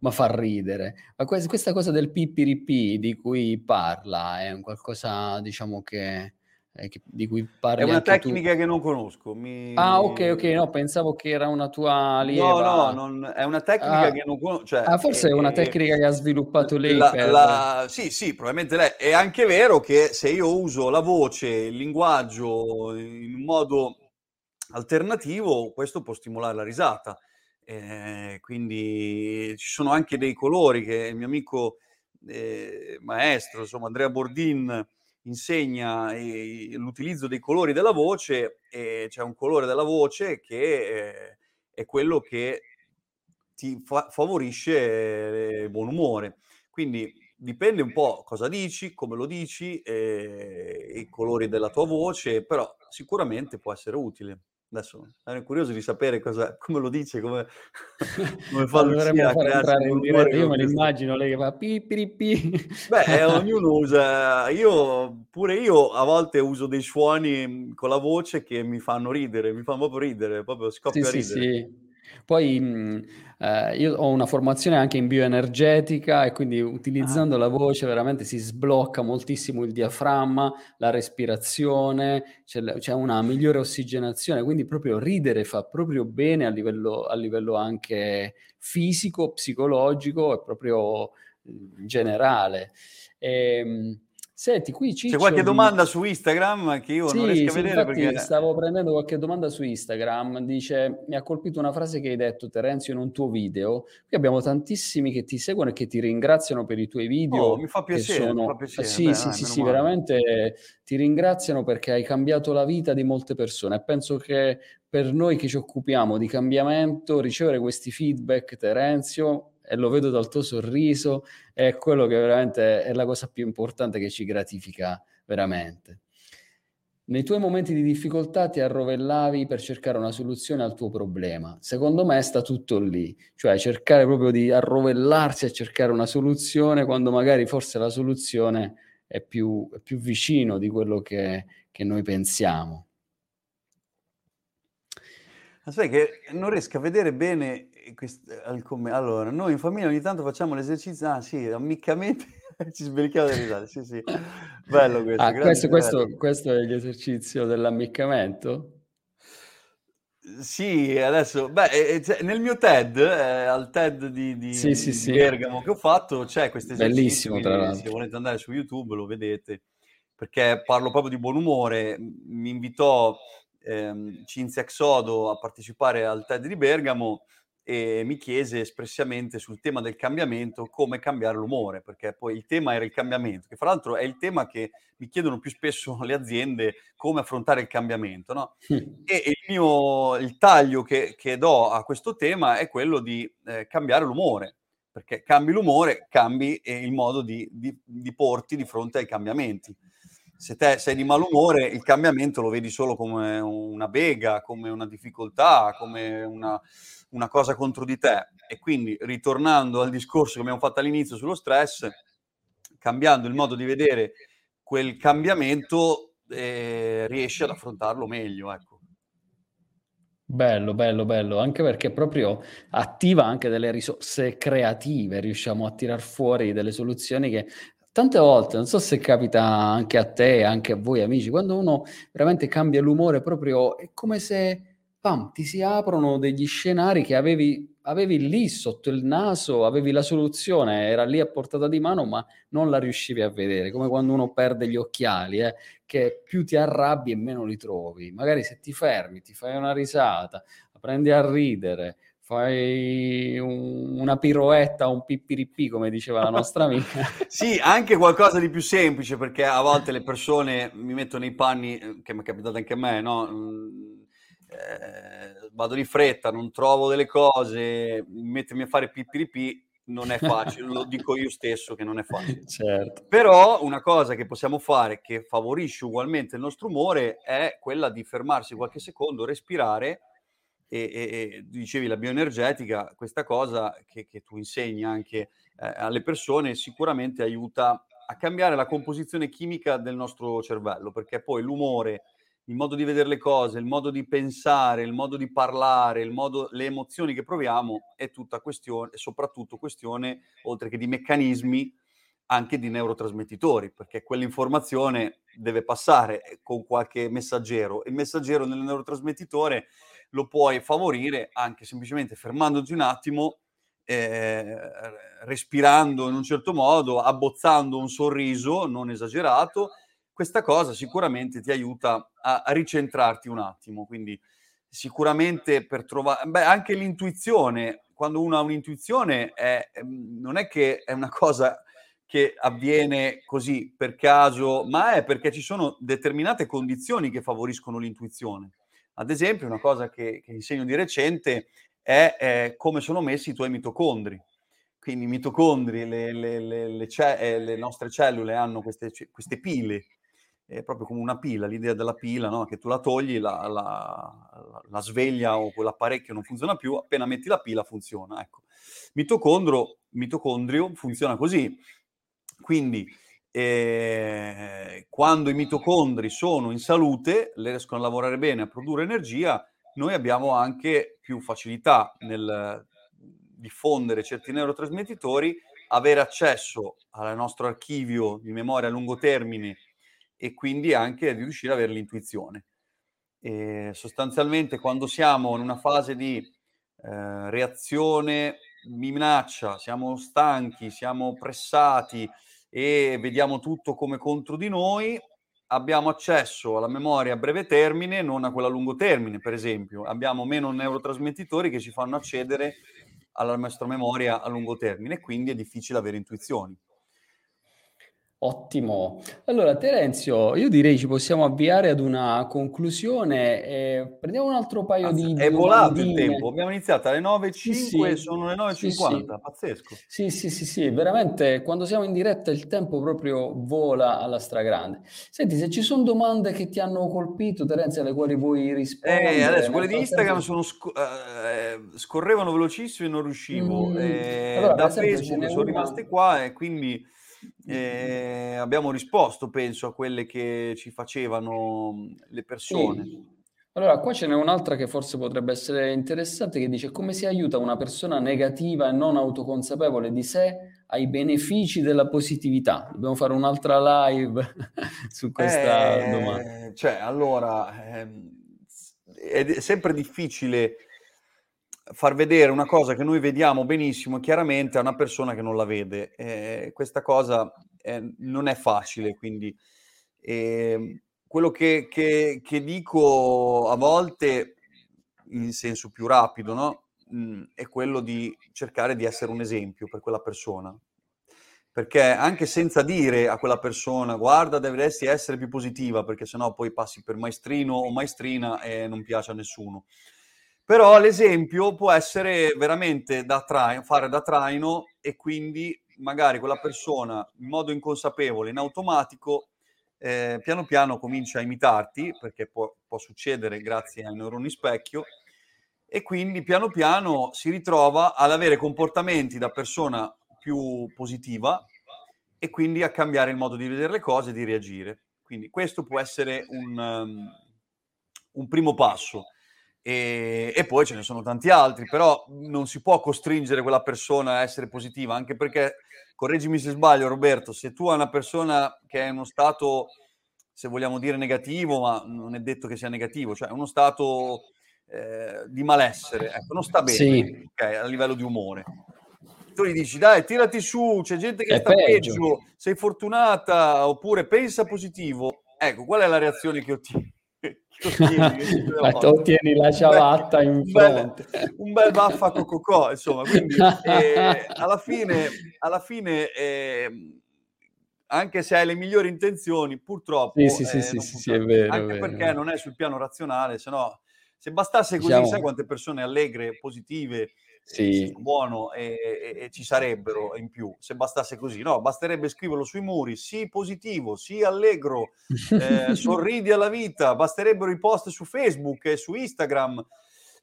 ma fa ridere. Ma questa cosa del pippiripi di cui parla è un qualcosa, diciamo, che eh, che, di cui parli È una tecnica tu. che non conosco. Mi... Ah, ok, ok, no, pensavo che era una tua lieva. No, no, non... è una tecnica ah, che non conosco. Cioè, ah, forse è, è, una tecnica che ha sviluppato lei. La, per... la... Sì, sì, probabilmente lei. È anche vero che se io uso la voce, il linguaggio in un modo alternativo, questo può stimolare la risata. Eh, quindi ci sono anche dei colori che il mio amico eh, maestro, insomma, Andrea Bordin insegna eh, l'utilizzo dei colori della voce e c'è un colore della voce che eh, è quello che ti fa- favorisce il buon umore. Quindi dipende un po' cosa dici, come lo dici, eh, i colori della tua voce, però sicuramente può essere utile. Adesso ero curioso di sapere cosa, come lo dice, come, come fa Lucia a crearsi un diretta, Io me lo immagino lei che fa pi pi pi. Beh, eh, ognuno usa, io pure io a volte uso dei suoni mm, con la voce che mi fanno ridere, mi fanno proprio ridere, proprio scoppio sì, a ridere. Sì, sì. Poi mh, eh, io ho una formazione anche in bioenergetica e quindi utilizzando ah. la voce veramente si sblocca moltissimo il diaframma, la respirazione, c'è, c'è, una migliore ossigenazione, quindi proprio ridere fa proprio bene a livello, a livello anche fisico, psicologico e proprio generale. E, ehm, Senti, qui Ciccio C'è qualche domanda su Instagram che io sì, non riesco a vedere perché... stavo prendendo qualche domanda su Instagram, dice mi ha colpito una frase che hai detto Terenzio in un tuo video, qui abbiamo tantissimi che ti seguono e che ti ringraziano per i tuoi video. Oh, mi fa piacere, sono... mi fa piacere. Sì, Beh, sì, sì, sì veramente ti ringraziano perché hai cambiato la vita di molte persone e penso che per noi che ci occupiamo di cambiamento ricevere questi feedback Terenzio e lo vedo dal tuo sorriso, è quello che veramente è la cosa più importante che ci gratifica veramente. Nei tuoi momenti di difficoltà ti arrovellavi per cercare una soluzione al tuo problema. Secondo me sta tutto lì, cioè cercare proprio di arrovellarsi a cercare una soluzione quando magari forse la soluzione è più, è più vicino di quello che, che noi pensiamo. Sai che non riesco a vedere bene allora, noi in famiglia ogni tanto facciamo l'esercizio ah sì, ammiccamente ci sbecchiamo dalle risate, sì, sì. Bello questo, Ah, questo questo questo è l'esercizio dell'ammiccamento? Sì, adesso, beh, e e nel mio TED, ehm, al TED di di Sì, sì, di sì. Bergamo che ho fatto, c'è questo esercizio, Bellissimo tra quindi se l'altro. volete andare su YouTube lo vedete, perché parlo proprio di buon umore. Mi invitò, ehm, Cinzia Exodo a partecipare al TED di Bergamo e mi chiese espressamente sul tema del cambiamento, come cambiare l'umore, perché poi il tema era il cambiamento, che fra l'altro è il tema che mi chiedono più spesso le aziende, come affrontare il cambiamento, no, e il mio il taglio che che do a questo tema è quello di, ehm, cambiare l'umore, perché cambi l'umore, cambi, ehm, il modo di di di porti di fronte ai cambiamenti. Se te sei di malumore, il cambiamento lo vedi solo come una bega, come una difficoltà, come una una cosa contro di te. E quindi, ritornando al discorso che abbiamo fatto all'inizio sullo stress, cambiando il modo di vedere quel cambiamento, ehm, riesci ad affrontarlo meglio, ecco. Bello, bello, bello, anche perché proprio attiva anche delle risorse creative, riusciamo a tirar fuori delle soluzioni che tante volte, non so se capita anche a te, anche a voi amici, quando uno veramente cambia l'umore proprio è come se, pam, ti si aprono degli scenari che avevi avevi lì sotto il naso, avevi la soluzione, era lì a portata di mano, ma non la riuscivi a vedere, come quando uno perde gli occhiali, eh, che più ti arrabbi e meno li trovi. Magari se ti fermi, ti fai una risata, prendi a ridere, fai un una piroetta, un pippiripì come diceva la nostra amica. Sì, anche qualcosa di più semplice, perché a volte le persone mi metto nei panni, uhm, che m'è capitato anche a me, no, ehm, vado di fretta, non trovo delle cose, mettermi a fare pipiripì non è facile, lo dico io stesso che non è facile. Certo. Però una cosa che possiamo fare, che favorisce ugualmente il nostro umore, è quella di fermarsi qualche secondo, respirare e e e dicevi la bioenergetica, questa cosa che che tu insegni anche, ehm, alle persone, sicuramente aiuta a cambiare la composizione chimica del nostro cervello, perché poi l'umore, il modo di veder le cose, il modo di pensare, il modo di parlare, modo le emozioni che proviamo è tutta question è soprattutto questione, oltre che di meccanismi, anche di neurotrasmettitori, perché quell'informazione deve passare, ehm, con qualche messaggero. Il messaggero nel neurotrasmettitore lo puoi favorire anche semplicemente fermandoti un attimo, r respirando in un certo modo, abbozzando un sorriso non esagerato. Questa cosa sicuramente ti aiuta a a ricentrarti un attimo. Quindi sicuramente per trova beh, anche l'intuizione, quando uno ha un'intuizione è ehm, non è che è una cosa che avviene così per caso, ma è perché ci sono determinate condizioni che favoriscono l'intuizione. Ad esempio, una cosa che che insegno di recente è, ehm, come sono messi i tuoi mitocondri. Quindi i mitocondri, le le le ce ehm, le nostre cellule hanno queste queste pile, è proprio come una pila, l'idea della pila, no, che tu la togli, la la la sveglia o quell'apparecchio non funziona più, appena metti la pila funziona, ecco. Mitocondro mitocondrio funziona così. Quindi, ehm, quando i mitocondri sono in salute, riescono a lavorare bene, a produrre energia, noi abbiamo anche più facilità nel diffondere certi neurotrasmettitori, avere accesso al nostro archivio di memoria a lungo termine e quindi anche di riuscire a avere l'intuizione. Ehm, sostanzialmente quando siamo in una fase di, ehm, reazione minaccia, siamo stanchi, siamo pressati e vediamo tutto come contro di noi, abbiamo accesso alla memoria a breve termine, non a quella a lungo termine, per esempio. Abbiamo meno neurotrasmettitori che ci fanno accedere alla nostra memoria a lungo termine e quindi è difficile avere intuizioni. Ottimo. Allora Terenzio, io direi ci possiamo avviare ad una conclusione e prendiamo un altro paio Mazza, di è volato il tempo. Abbiamo iniziato alle Sì, 9:05 e sì. sono le Sì, sì. 9:50, pazzesco. Sì, sì, sì, sì, veramente quando siamo in diretta il tempo proprio vola alla stragrande. Senti, se ci son domande che ti hanno colpito Terenzio, alle quali vuoi Eh, rispondere, adesso nel quelle di Instagram sono sc ehm, scorrevano velocissimi e non riuscivo. Mhmm, Ehm, allora da Facebook n'è son una rimaste qua e quindi, Ehm, abbiamo risposto penso a quelle che ci facevano, mhmm, le persone. Sì. Allora, qua ce n'è un'altra che forse potrebbe essere interessante che dice come si aiuta una persona negativa e non autoconsapevole di sé ai benefici della positività. Dobbiamo fare un'altra live su questa eh, domanda. Cioè, allora, ehm, è sempre difficile far vedere una cosa che noi vediamo benissimo chiaramente a una persona che non la vede. Eh, questa cosa eh, non è facile, quindi... Eh, quello che, che, che, dico a volte in senso più rapido, no? Mm, è quello di cercare di essere un esempio per quella persona. Perché anche senza dire a quella persona guarda, dovresti essere più positiva, perché sennò poi passi per maestrino o maestrina e non piace a nessuno. Però l'esempio può essere veramente da traino, fare da traino e quindi magari quella persona in modo inconsapevole, in automatico, eh, piano piano comincia a imitarti, perché può, può succedere grazie ai neuroni specchio, e quindi piano piano si ritrova ad avere comportamenti da persona più positiva e quindi a cambiare il modo di vedere le cose e di reagire. Quindi questo può essere un, um, un primo passo. E, e, poi ce ne sono tanti altri, però non si può costringere quella persona a essere positiva, anche perché, correggimi se sbaglio Roberto, se tu hai una persona che è in uno stato, se vogliamo dire negativo, ma non è detto che sia negativo, cioè uno stato eh, di malessere, ecco, non sta bene sì. okay, a livello di umore. Tu gli dici, dai, tirati su, c'è gente che è sta peggio. peggio, sei fortunata, oppure pensa positivo. Ecco, qual è la reazione che ottieni? Ma tu ottieni la ciabatta in fronte. Un bel baffa cococò, insomma, quindi eh, alla fine, alla fine eh, anche se hai le migliori intenzioni, purtroppo sì, sì, eh, sì, sì, sì, è vero, anche è perché vero. non è sul piano razionale, se no se bastasse così, diciamo... sai quante persone allegre, positive, sì. buono e, e, e, ci sarebbero in più se bastasse così. No, basterebbe scriverlo sui muri, sì positivo, sì allegro, eh, sorridi alla vita, basterebbero i post su Facebook e su Instagram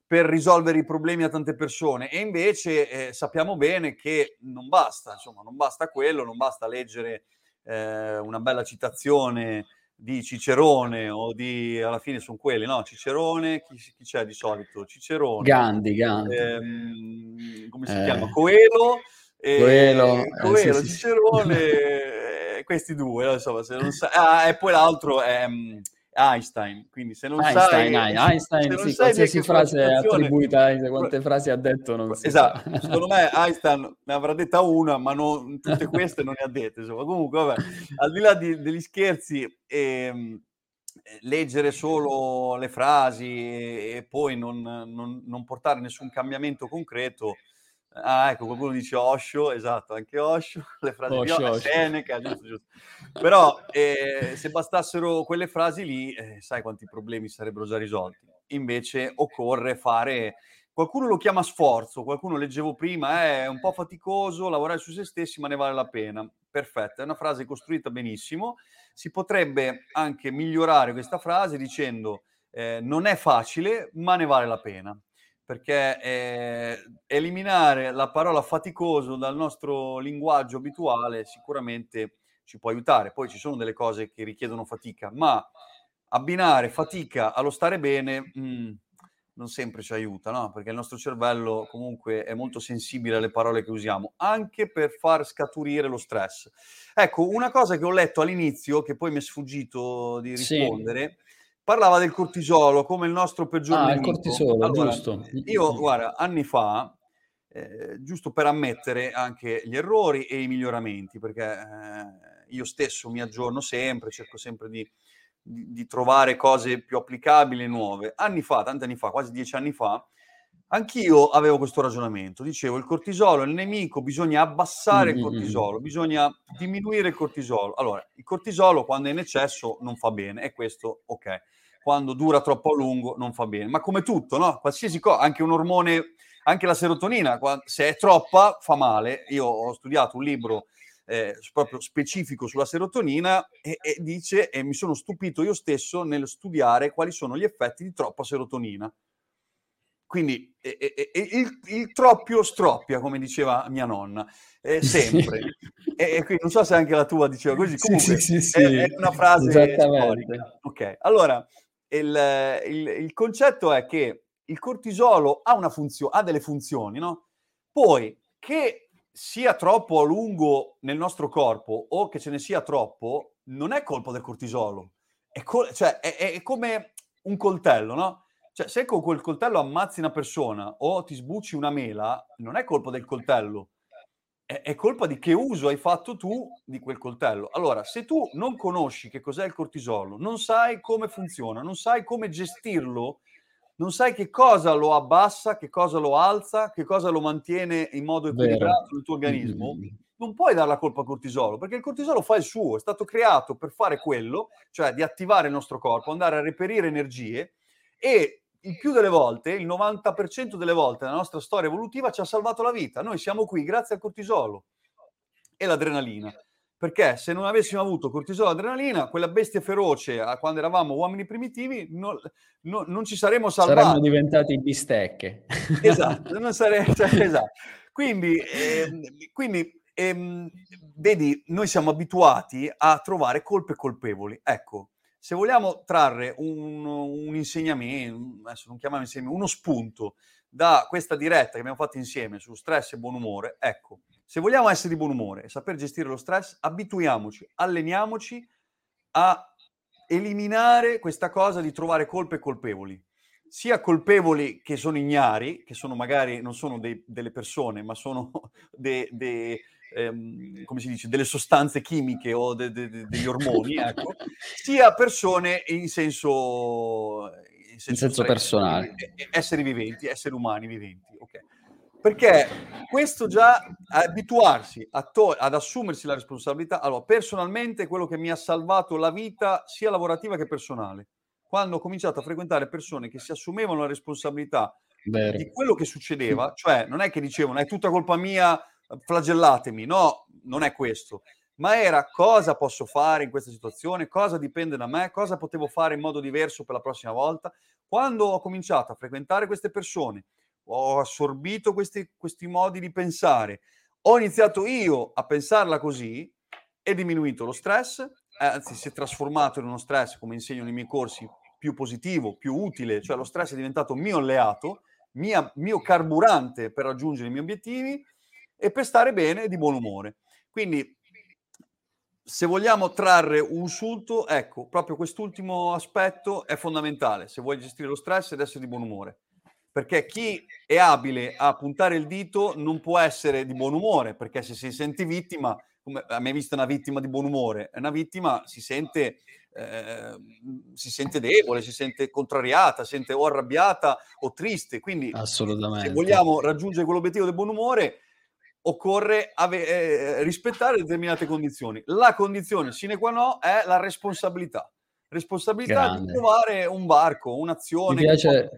per risolvere i problemi a tante persone e invece eh, sappiamo bene che non basta, insomma, non basta quello, non basta leggere eh, una bella citazione di Cicerone o di alla fine sono quelli, no? Cicerone, chi, chi c'è di solito? Cicerone, Gandhi, Gandhi. Ehm, come si eh. chiama? Coelho, eh, Coelho, Coelho sì, Cicerone, sì. questi due, insomma, se non sa... ah, e poi l'altro è um, Einstein, quindi se non Einstein, sai... Einstein, sì, qualsiasi frase attribuita, quante frasi ha detto non si Esatto, sa. secondo me Einstein ne avrà detta una, ma non, tutte queste non ne ha dette, insomma. Comunque, vabbè, al di là di, degli scherzi, ehm, leggere solo le frasi e poi non, non, non portare nessun cambiamento concreto Ah, ecco, qualcuno dice Osho, esatto, anche Osho, le frasi Osho, di Osho. Seneca, giusto, giusto. Però eh, se bastassero quelle frasi lì, eh, sai quanti problemi sarebbero già risolti. Invece occorre fare, qualcuno lo chiama sforzo, qualcuno leggevo prima, eh, è un po' faticoso lavorare su se stessi, ma ne vale la pena. Perfetto, è una frase costruita benissimo. Si potrebbe anche migliorare questa frase dicendo eh, non è facile, ma ne vale la pena perché eh, eliminare la parola faticoso dal nostro linguaggio abituale sicuramente ci può aiutare. Poi ci sono delle cose che richiedono fatica, ma abbinare fatica allo stare bene mh, mm, non sempre ci aiuta, no? Perché il nostro cervello comunque è molto sensibile alle parole che usiamo, anche per far scaturire lo stress. Ecco, una cosa che ho letto all'inizio, che poi mi è sfuggito di rispondere, sì parlava del cortisolo come il nostro peggior ah, nemico. il cortisolo, allora, giusto. Io, guarda, anni fa, eh, giusto per ammettere anche gli errori e i miglioramenti, perché eh, io stesso mi aggiorno sempre, cerco sempre di, di, di, trovare cose più applicabili e nuove. Anni fa, tanti anni fa, quasi dieci anni fa, anch'io avevo questo ragionamento. Dicevo, il cortisolo è il nemico, bisogna abbassare il cortisolo, bisogna diminuire il cortisolo. Allora, il cortisolo quando è in eccesso non fa bene, e questo ok quando dura troppo a lungo non fa bene. Ma come tutto, no? Qualsiasi cosa, anche un ormone, anche la serotonina, se è troppa fa male. Io ho studiato un libro eh, proprio specifico sulla serotonina e, e, dice, e mi sono stupito io stesso nel studiare quali sono gli effetti di troppa serotonina. Quindi e, il, il, troppio stroppia, come diceva mia nonna, eh, sempre. e, quindi non so se anche la tua diceva così, comunque sì, sì, sì, è, è, una frase storica. Ok, allora il, il, il concetto è che il cortisolo ha, una funzio- ha delle funzioni, no? Poi che sia troppo a lungo nel nostro corpo o che ce ne sia troppo, non è colpa del cortisolo. È, col- cioè, è, è come un coltello, no? Cioè, se con quel coltello ammazzi una persona o ti sbucci una mela, non è colpa del coltello, è, è, colpa di che uso hai fatto tu di quel coltello. Allora, se tu non conosci che cos'è il cortisolo, non sai come funziona, non sai come gestirlo, non sai che cosa lo abbassa, che cosa lo alza, che cosa lo mantiene in modo equilibrato nel tuo organismo, mm-hmm. non puoi dare la colpa al cortisolo, perché il cortisolo fa il suo, è stato creato per fare quello, cioè di attivare il nostro corpo, andare a reperire energie e il più delle volte, il 90% delle volte nella nostra storia evolutiva ci ha salvato la vita. Noi siamo qui grazie al cortisolo e l'adrenalina. Perché se non avessimo avuto cortisolo e adrenalina, quella bestia feroce quando eravamo uomini primitivi, non, no, non ci saremmo salvati. Saremmo diventati bistecche. Esatto, non sare... cioè, esatto. Quindi, eh, quindi ehm, vedi, noi siamo abituati a trovare colpe colpevoli. Ecco, se vogliamo trarre un, un insegnamento, adesso non chiamiamo insieme, uno spunto da questa diretta che abbiamo fatto insieme su stress e buon umore, ecco, se vogliamo essere di buon umore e saper gestire lo stress, abituiamoci, alleniamoci a eliminare questa cosa di trovare colpe colpevoli, sia colpevoli che sono ignari, che sono magari non sono dei, delle persone, ma sono dei, dei ehm, come si dice, delle sostanze chimiche o de, de, de, degli ormoni, ecco, sia persone in senso, in senso, in senso personale. Esseri viventi, esseri umani viventi. Okay. Perché questo già abituarsi to- ad assumersi la responsabilità, allora personalmente quello che mi ha salvato la vita sia lavorativa che personale, quando ho cominciato a frequentare persone che si assumevano la responsabilità Vero. di quello che succedeva, cioè non è che dicevano è tutta colpa mia, flagellatemi, no, non è questo, ma era cosa posso fare in questa situazione, cosa dipende da me, cosa potevo fare in modo diverso per la prossima volta. Quando ho cominciato a frequentare queste persone, ho assorbito questi, questi modi di pensare, ho iniziato io a pensarla così, è diminuito lo stress, anzi si è trasformato in uno stress, come insegno nei miei corsi, più positivo, più utile, cioè lo stress è diventato mio alleato, mia, mio carburante per raggiungere i miei obiettivi e per stare bene e di buon umore. Quindi, se vogliamo trarre un sussulto, ecco, proprio quest'ultimo aspetto è fondamentale se vuoi gestire lo stress ed essere di buon umore. Perché chi è abile a puntare il dito non può essere di buon umore, perché se si sente vittima, come a me vista una vittima di buon umore, una vittima si sente, eh, si sente debole, si sente contrariata, si sente o arrabbiata o triste. Quindi, se vogliamo raggiungere quell'obiettivo del buon umore, occorre ave- eh, rispettare determinate condizioni. La condizione sine qua non è la responsabilità. Responsabilità Grande. di trovare un barco, un'azione mi piace,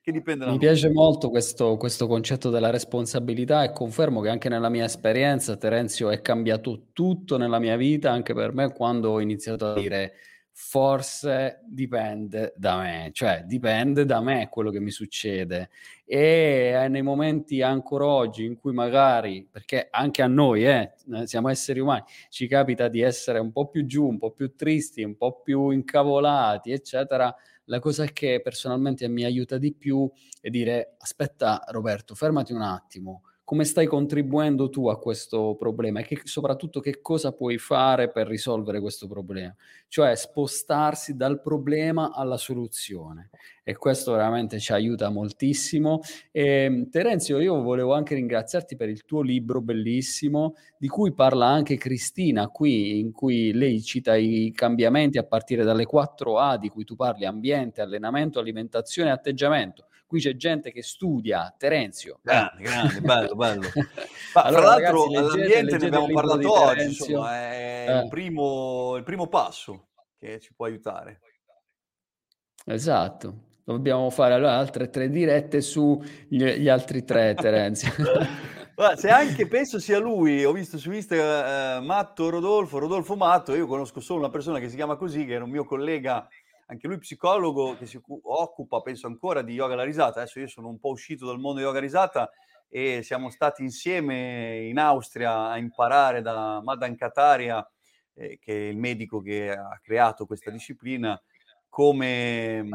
che, dipende da Mi piace molto questo, questo concetto della responsabilità e confermo che anche nella mia esperienza, Terenzio, è cambiato tutto nella mia vita, anche per me, quando ho iniziato a dire forse dipende da me, cioè dipende da me quello che mi succede. E nei momenti ancora oggi in cui magari, perché anche a noi, eh, siamo esseri umani, ci capita di essere un po' più giù, un po' più tristi, un po' più incavolati, eccetera, la cosa che personalmente mi aiuta di più è dire aspetta Roberto, fermati un attimo, come stai contribuendo tu a questo problema? E che, soprattutto che cosa puoi fare per risolvere questo problema, cioè spostarsi dal problema alla soluzione. E questo veramente ci aiuta moltissimo. E, ehm, Terenzio, io volevo anche ringraziarti per il tuo libro bellissimo di cui parla anche Cristina qui, in cui lei cita i cambiamenti a partire dalle 4 A di cui tu parli, ambiente, allenamento, alimentazione e atteggiamento qui c'è gente che studia, Terenzio. Grande, grande, bello, bello. Ma allora, tra l'altro ragazzi, leggete, all'ambiente ne abbiamo parlato oggi, insomma, è eh. il, primo, il primo passo che ci può aiutare. Esatto. Dobbiamo fare allora altre tre dirette sugli altri tre, Terenzio. se anche penso sia lui, ho visto su Instagram eh, Matto Rodolfo, Rodolfo Matto, io conosco solo una persona che si chiama così, che era un mio collega anche lui psicologo che si occupa, penso ancora, di yoga alla risata. Adesso io sono un po' uscito dal mondo yoga risata e siamo stati insieme in Austria a imparare da Madan Kataria, eh, che è il medico che ha creato questa disciplina, come,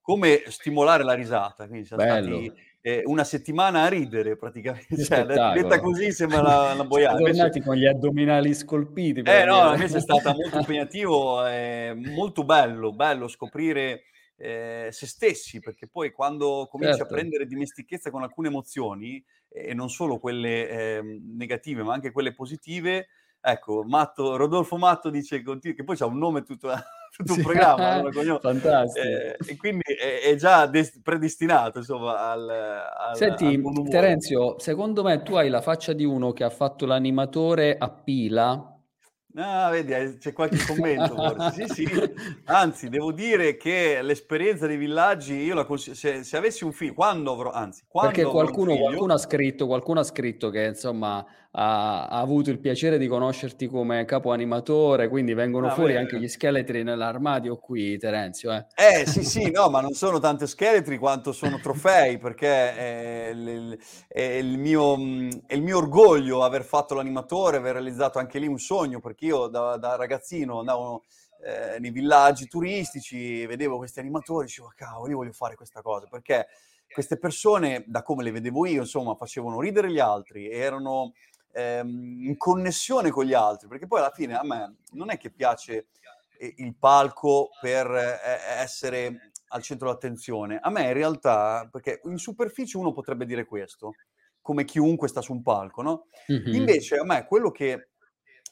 come stimolare la risata. Quindi siamo Bello. stati eh, una settimana a ridere praticamente. Cioè, detta così sembra una, una boiata. Siamo tornati con gli addominali scolpiti. Eh no, invece è stato molto impegnativo, eh, molto bello, bello scoprire eh, se stessi, perché poi quando cominci certo. a prendere dimestichezza con alcune emozioni, e non solo quelle eh, negative, ma anche quelle positive, ecco, Matto, Rodolfo Matto dice che poi c'ha un nome tutto, tutto un programma, fantastico. Eh, e quindi è, è già des- predestinato, insomma, al, al Senti, al Terenzio, secondo me tu hai la faccia di uno che ha fatto l'animatore a pila Ah, vedi, c'è qualche commento forse. Sì, sì. Anzi, devo dire che l'esperienza dei villaggi, io la cons- se, se, avessi un figlio, quando avrò, anzi, quando Perché qualcuno, figlio... qualcuno, ha scritto, qualcuno ha scritto che, insomma, ha, ha, avuto il piacere di conoscerti come capo animatore, quindi vengono ah, fuori beh. anche gli scheletri nell'armadio qui, Terenzio. Eh. eh sì, sì, no, ma non sono tanti scheletri quanto sono trofei, perché è il, è il, mio, è il mio orgoglio aver fatto l'animatore, aver realizzato anche lì un sogno, perché io da, da ragazzino andavo eh, nei villaggi turistici, vedevo questi animatori, dicevo, cavolo, io voglio fare questa cosa, perché queste persone, da come le vedevo io, insomma, facevano ridere gli altri, erano ehm, in connessione con gli altri, perché poi alla fine a me non è che piace eh, il palco per eh, essere al centro dell'attenzione, a me in realtà, perché in superficie uno potrebbe dire questo, come chiunque sta su un palco, no? Mm-hmm. Invece a me quello che,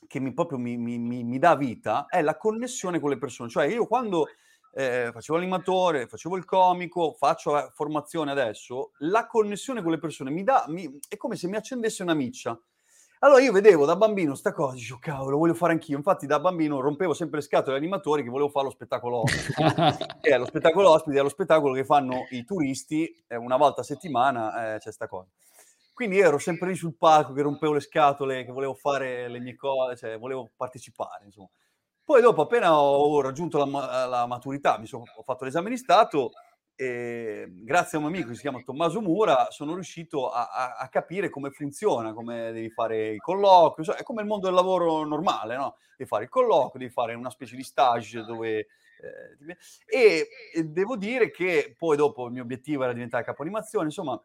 che mi, proprio mi, mi, mi, dà vita è la connessione con le persone, cioè io quando eh, facevo l'animatore, facevo il comico, faccio formazione adesso, la connessione con le persone mi dà, è come se mi accendesse una miccia. Allora io vedevo da bambino sta cosa, dicevo cavolo, voglio fare anch'io. Infatti da bambino rompevo sempre le scatole agli animatori che volevo fare lo spettacolo ospite. e lo spettacolo ospite è lo spettacolo che fanno i turisti eh, una volta a settimana, eh, c'è sta cosa. Quindi ero sempre lì sul palco che rompevo le scatole, che volevo fare le mie cose, cioè volevo partecipare, insomma. Poi dopo, appena ho raggiunto la, la maturità, mi sono, ho fatto l'esame di Stato, e grazie a un amico che si chiama Tommaso Mura sono riuscito a, a, a, capire come funziona, come devi fare il colloquio, cioè, è come il mondo del lavoro normale, no? Devi fare il colloquio, devi fare una specie di stage dove... Eh, e, e, devo dire che poi dopo il mio obiettivo era diventare capo animazione, insomma,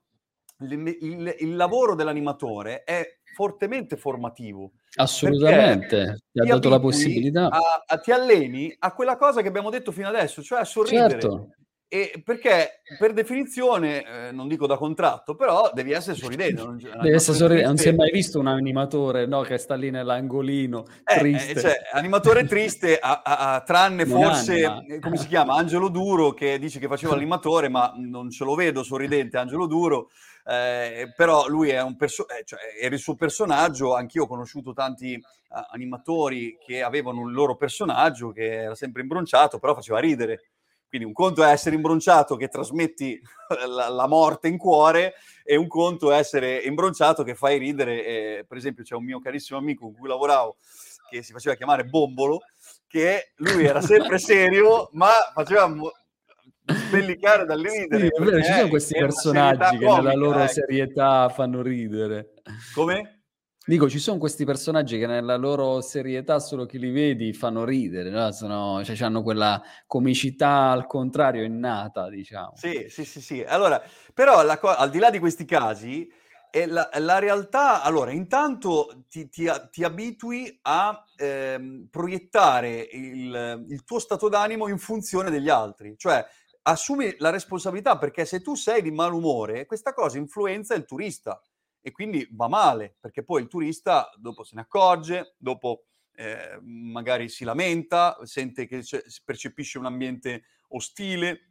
il, il, il lavoro dell'animatore è fortemente formativo. Assolutamente, ti ha dato la possibilità. A, ti alleni a quella cosa che abbiamo detto fino adesso, cioè a sorridere. Certo e perché per definizione, eh, non dico da contratto, però devi essere sorridente. Non, devi essere sorridente. Non si è mai visto un animatore no, che sta lì nell'angolino eh, eh triste. Eh, cioè, animatore triste, a, a, a, tranne non forse, anima. come si chiama, Angelo Duro, che dice che faceva l'animatore, ma non ce lo vedo sorridente Angelo Duro. Eh, però lui è un perso- eh, cioè, era il suo personaggio. Anch'io ho conosciuto tanti uh, animatori che avevano un loro personaggio che era sempre imbronciato, però faceva ridere quindi un conto è essere imbronciato che trasmetti la, la, morte in cuore e un conto è essere imbronciato che fai ridere. E, per esempio c'è un mio carissimo amico con cui lavoravo che si faceva chiamare Bombolo, che lui era sempre serio ma faceva mo- spellicare dalle ridere. Sì, vero, ci sono questi personaggi che nella loro ecco. serietà fanno ridere. Come? Dico, ci sono questi personaggi che nella loro serietà, solo chi li vedi, fanno ridere, no? Sono, cioè, hanno quella comicità al contrario innata, diciamo. Sì, sì, sì, sì. Allora, però co- al di là di questi casi, la, la, realtà, allora, intanto ti, ti, ti abitui a ehm, proiettare il, il tuo stato d'animo in funzione degli altri, cioè assumi la responsabilità perché se tu sei di malumore, questa cosa influenza il turista e quindi va male, perché poi il turista dopo se ne accorge, dopo eh, magari si lamenta, sente che percepisce un ambiente ostile.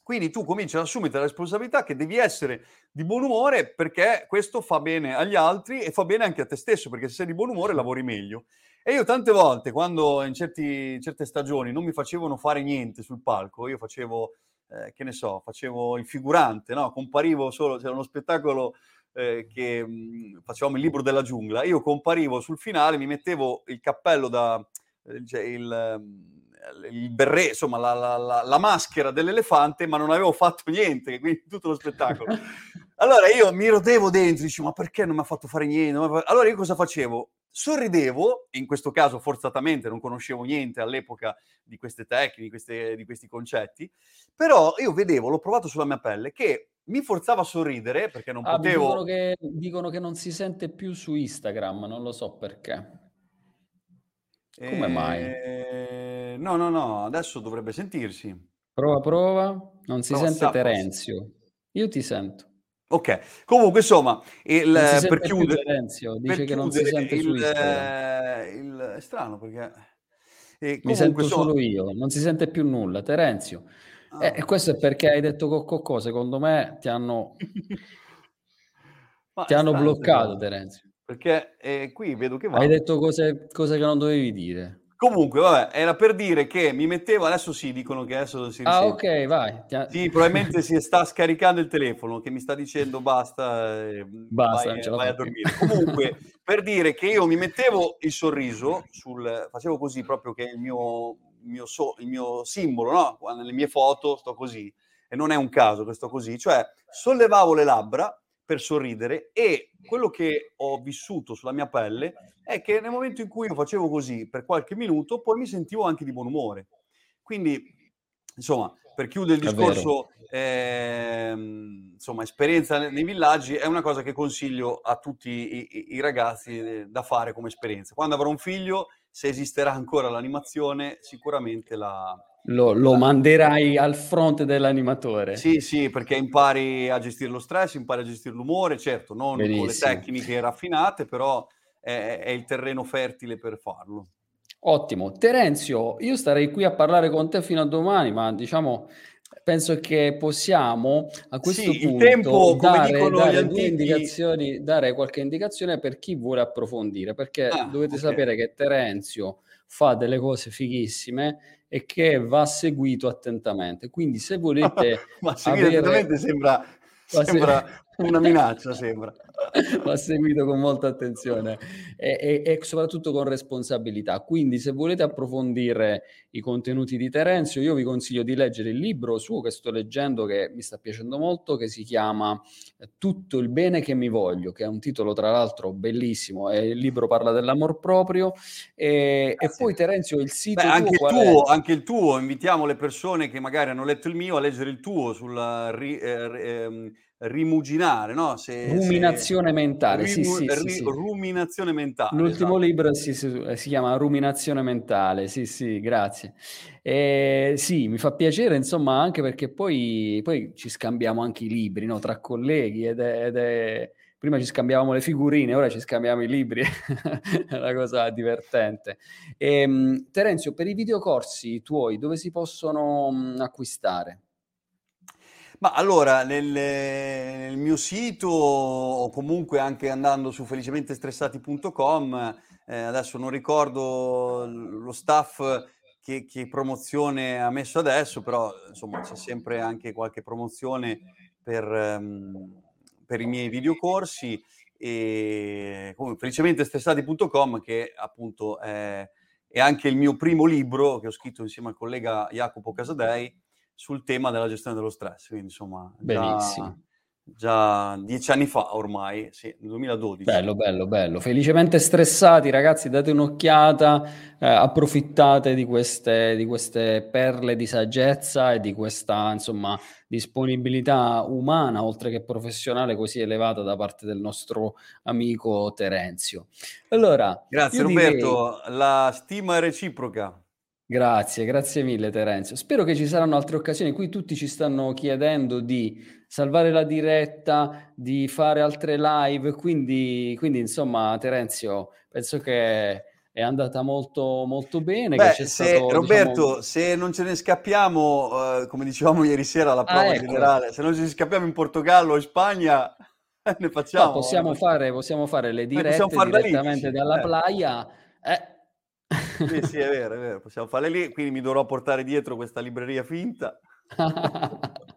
Quindi tu cominci ad assumere la responsabilità che devi essere di buon umore perché questo fa bene agli altri e fa bene anche a te stesso, perché se sei di buon umore lavori meglio. E io tante volte, quando in, certi, certe stagioni non mi facevano fare niente sul palco, io facevo, eh, che ne so, facevo il figurante, no? comparivo solo, c'era uno spettacolo eh, che mh, mhmm, facevamo il libro della giungla, io comparivo sul finale, mi mettevo il cappello da eh, cioè il, mhmm, il berret, insomma la, la, la, la, maschera dell'elefante, ma non avevo fatto niente, quindi tutto lo spettacolo. Allora io mi rodevo dentro, dicevo, ma perché non mi ha fatto fare niente? Allora io cosa facevo? Sorridevo, in questo caso forzatamente, non conoscevo niente all'epoca di queste tecniche, di, queste, di questi concetti, però io vedevo, l'ho provato sulla mia pelle, che mi forzava a sorridere perché non ah, potevo... Dicono che, dicono che non si sente più su Instagram, non lo so perché. Come mai? Eh, no, no, no, adesso dovrebbe sentirsi. Prova, prova. Non si Prova, sente Terenzio. Io ti sento. Ok, comunque insomma, il, si per chiudere, Terenzio, dice per che non si sente su il, Instagram. eh, il- è strano perché... E Mi sento insomma... solo io, non si sente più nulla. Terenzio. Eh, Ah. E questo è perché hai detto Cocco, secondo me ti hanno, ti hanno bloccato, Terenzio. perché eh, qui vedo che va. Hai detto cose, cose che non dovevi dire. Comunque, vabbè, era per dire che mi mettevo, adesso sì, dicono che adesso si Ah, risente. ok, vai. Sì, probabilmente si sta scaricando il telefono che mi sta dicendo basta, eh, Basta, vai, vai a dormire. Comunque, per dire che io mi mettevo il sorriso, sul, facevo così proprio che il mio, mio, so- il mio simbolo, no? Nelle mie foto sto così, e non è un caso che sto così, cioè sollevavo le labbra per sorridere e quello che ho vissuto sulla mia pelle è che nel momento in cui io facevo così per qualche minuto, poi mi sentivo anche di buon umore. Quindi, insomma, per chiudere il discorso, ehm, insomma, esperienza ne- nei villaggi è una cosa che consiglio a tutti i, i- i ragazzi eh, da fare come esperienza. Quando avrò un figlio, se esisterà ancora l'animazione, sicuramente la... Lo, lo manderai al fronte dell'animatore. Sì, sì, perché impari a gestire lo stress, impari a gestire l'umore, certo, non con le Benissimo. tecniche raffinate, però è, è il terreno fertile per farlo. Ottimo. Terenzio, io starei qui a parlare con te fino a domani, ma diciamo, penso che possiamo a questo Sì, punto tempo, dare, dare due antichi- indicazioni, dare qualche indicazione per chi vuole approfondire, perché Ah, dovete ok. sapere che Terenzio fa delle cose fighissime e che va seguito attentamente. Quindi se volete Ma seguire avere- attentamente sembra, sembra una minaccia, sembra. va seguito con molta attenzione e, e- e soprattutto con responsabilità. Quindi, se volete approfondire i contenuti di Terenzio, io vi consiglio di leggere il libro suo che sto leggendo, che mi sta piacendo molto, che si chiama eh, Tutto il bene che mi voglio, che è un titolo tra l'altro bellissimo. E il libro parla dell'amor proprio. E, e poi, Terenzio, il sito Beh, anche, il tuo, è? tuo, anche il tuo, invitiamo le persone che magari hanno letto il mio a leggere il tuo sulla ri- eh, ri- ehm, rimuginare, no? Se, se- Ruminazione mentale. Sì, rimu- sì, sì, ri- sì. Ruminazione mentale. L'ultimo esatto. libro si, si- si chiama Ruminazione mentale, sì, sì, grazie. Eh, sì, mi fa piacere, insomma, anche perché poi, poi ci scambiamo anche i libri, no, tra colleghi ed è, ed è- Prima ci scambiavamo le figurine, ora ci scambiamo i libri, è una cosa divertente. Ehm, Terenzio, per i videocorsi tuoi, dove si possono mh, acquistare? Ma allora, nel, nel mio sito o comunque anche andando su felicementestressati.com, eh, adesso non ricordo lo staff che, che promozione ha messo adesso, però insomma c'è sempre anche qualche promozione per, ehm, per i miei videocorsi. E comunque felicementestressati.com che appunto è, è anche il mio primo libro che ho scritto insieme al collega Jacopo Casadei sul tema della gestione dello stress, quindi insomma Benissimo. già, già dieci anni fa ormai, sì, nel 2012. Bello, bello, bello. Felicemente stressati, ragazzi, date un'occhiata, eh, approfittate di queste, di queste perle di saggezza e di questa, insomma, disponibilità umana, oltre che professionale, così elevata da parte del nostro amico Terenzio. Allora, Grazie io direi- Roberto, la stima è reciproca. Grazie, grazie mille Terenzio. Spero che ci saranno altre occasioni. Qui tutti ci stanno chiedendo di salvare la diretta, di fare altre live, quindi, quindi insomma Terenzio, penso che è andata molto, molto bene. Beh, se, stato, Roberto, diciamo- se non ce ne scappiamo, eh, come dicevamo ieri sera alla Ah, prova ecco. generale, se non ce ne scappiamo in Portogallo o in Spagna, ne facciamo. No, possiamo fare, possiamo fare le dirette lì, direttamente sì, dalla eh. playa. Eh. Sì, sì, è vero, è vero, possiamo farle lì, quindi mi dovrò portare dietro questa libreria finta.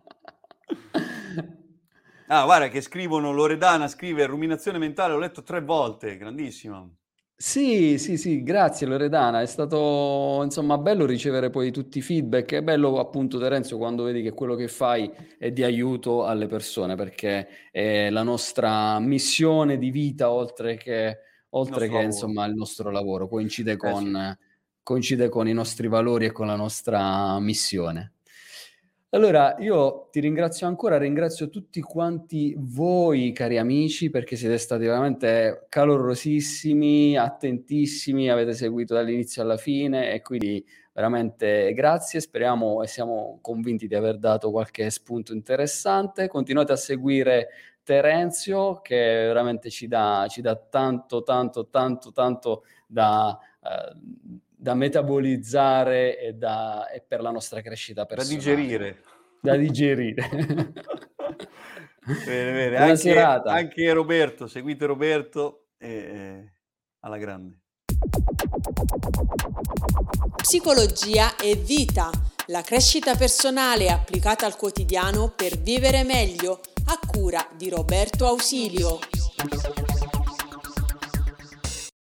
Ah, guarda che scrivono, Loredana scrive ruminazione mentale, l'ho letto tre volte, grandissima. Sì, sì, sì, grazie Loredana, è stato insomma bello ricevere poi tutti i feedback, è bello appunto Terenzio quando vedi che quello che fai è di aiuto alle persone perché è la nostra missione di vita oltre che, oltre che lavoro. insomma il nostro lavoro, coincide con, eh sì. coincide con i nostri valori e con la nostra missione. Allora, io ti ringrazio ancora, ringrazio tutti quanti voi, cari amici, perché siete stati veramente calorosissimi, attentissimi, avete seguito dall'inizio alla fine e quindi veramente grazie, speriamo e siamo convinti di aver dato qualche spunto interessante. Continuate a seguire Terenzio che veramente ci dà, ci dà tanto, tanto, tanto, tanto da... Uh, da metabolizzare e, da, e, per la nostra crescita personale. Da digerire. Da digerire. bene, bene. Buona anche, serata. Anche Roberto, seguite Roberto e, e alla grande. Psicologia e vita, la crescita personale applicata al quotidiano per vivere meglio, a cura di Roberto Ausilio.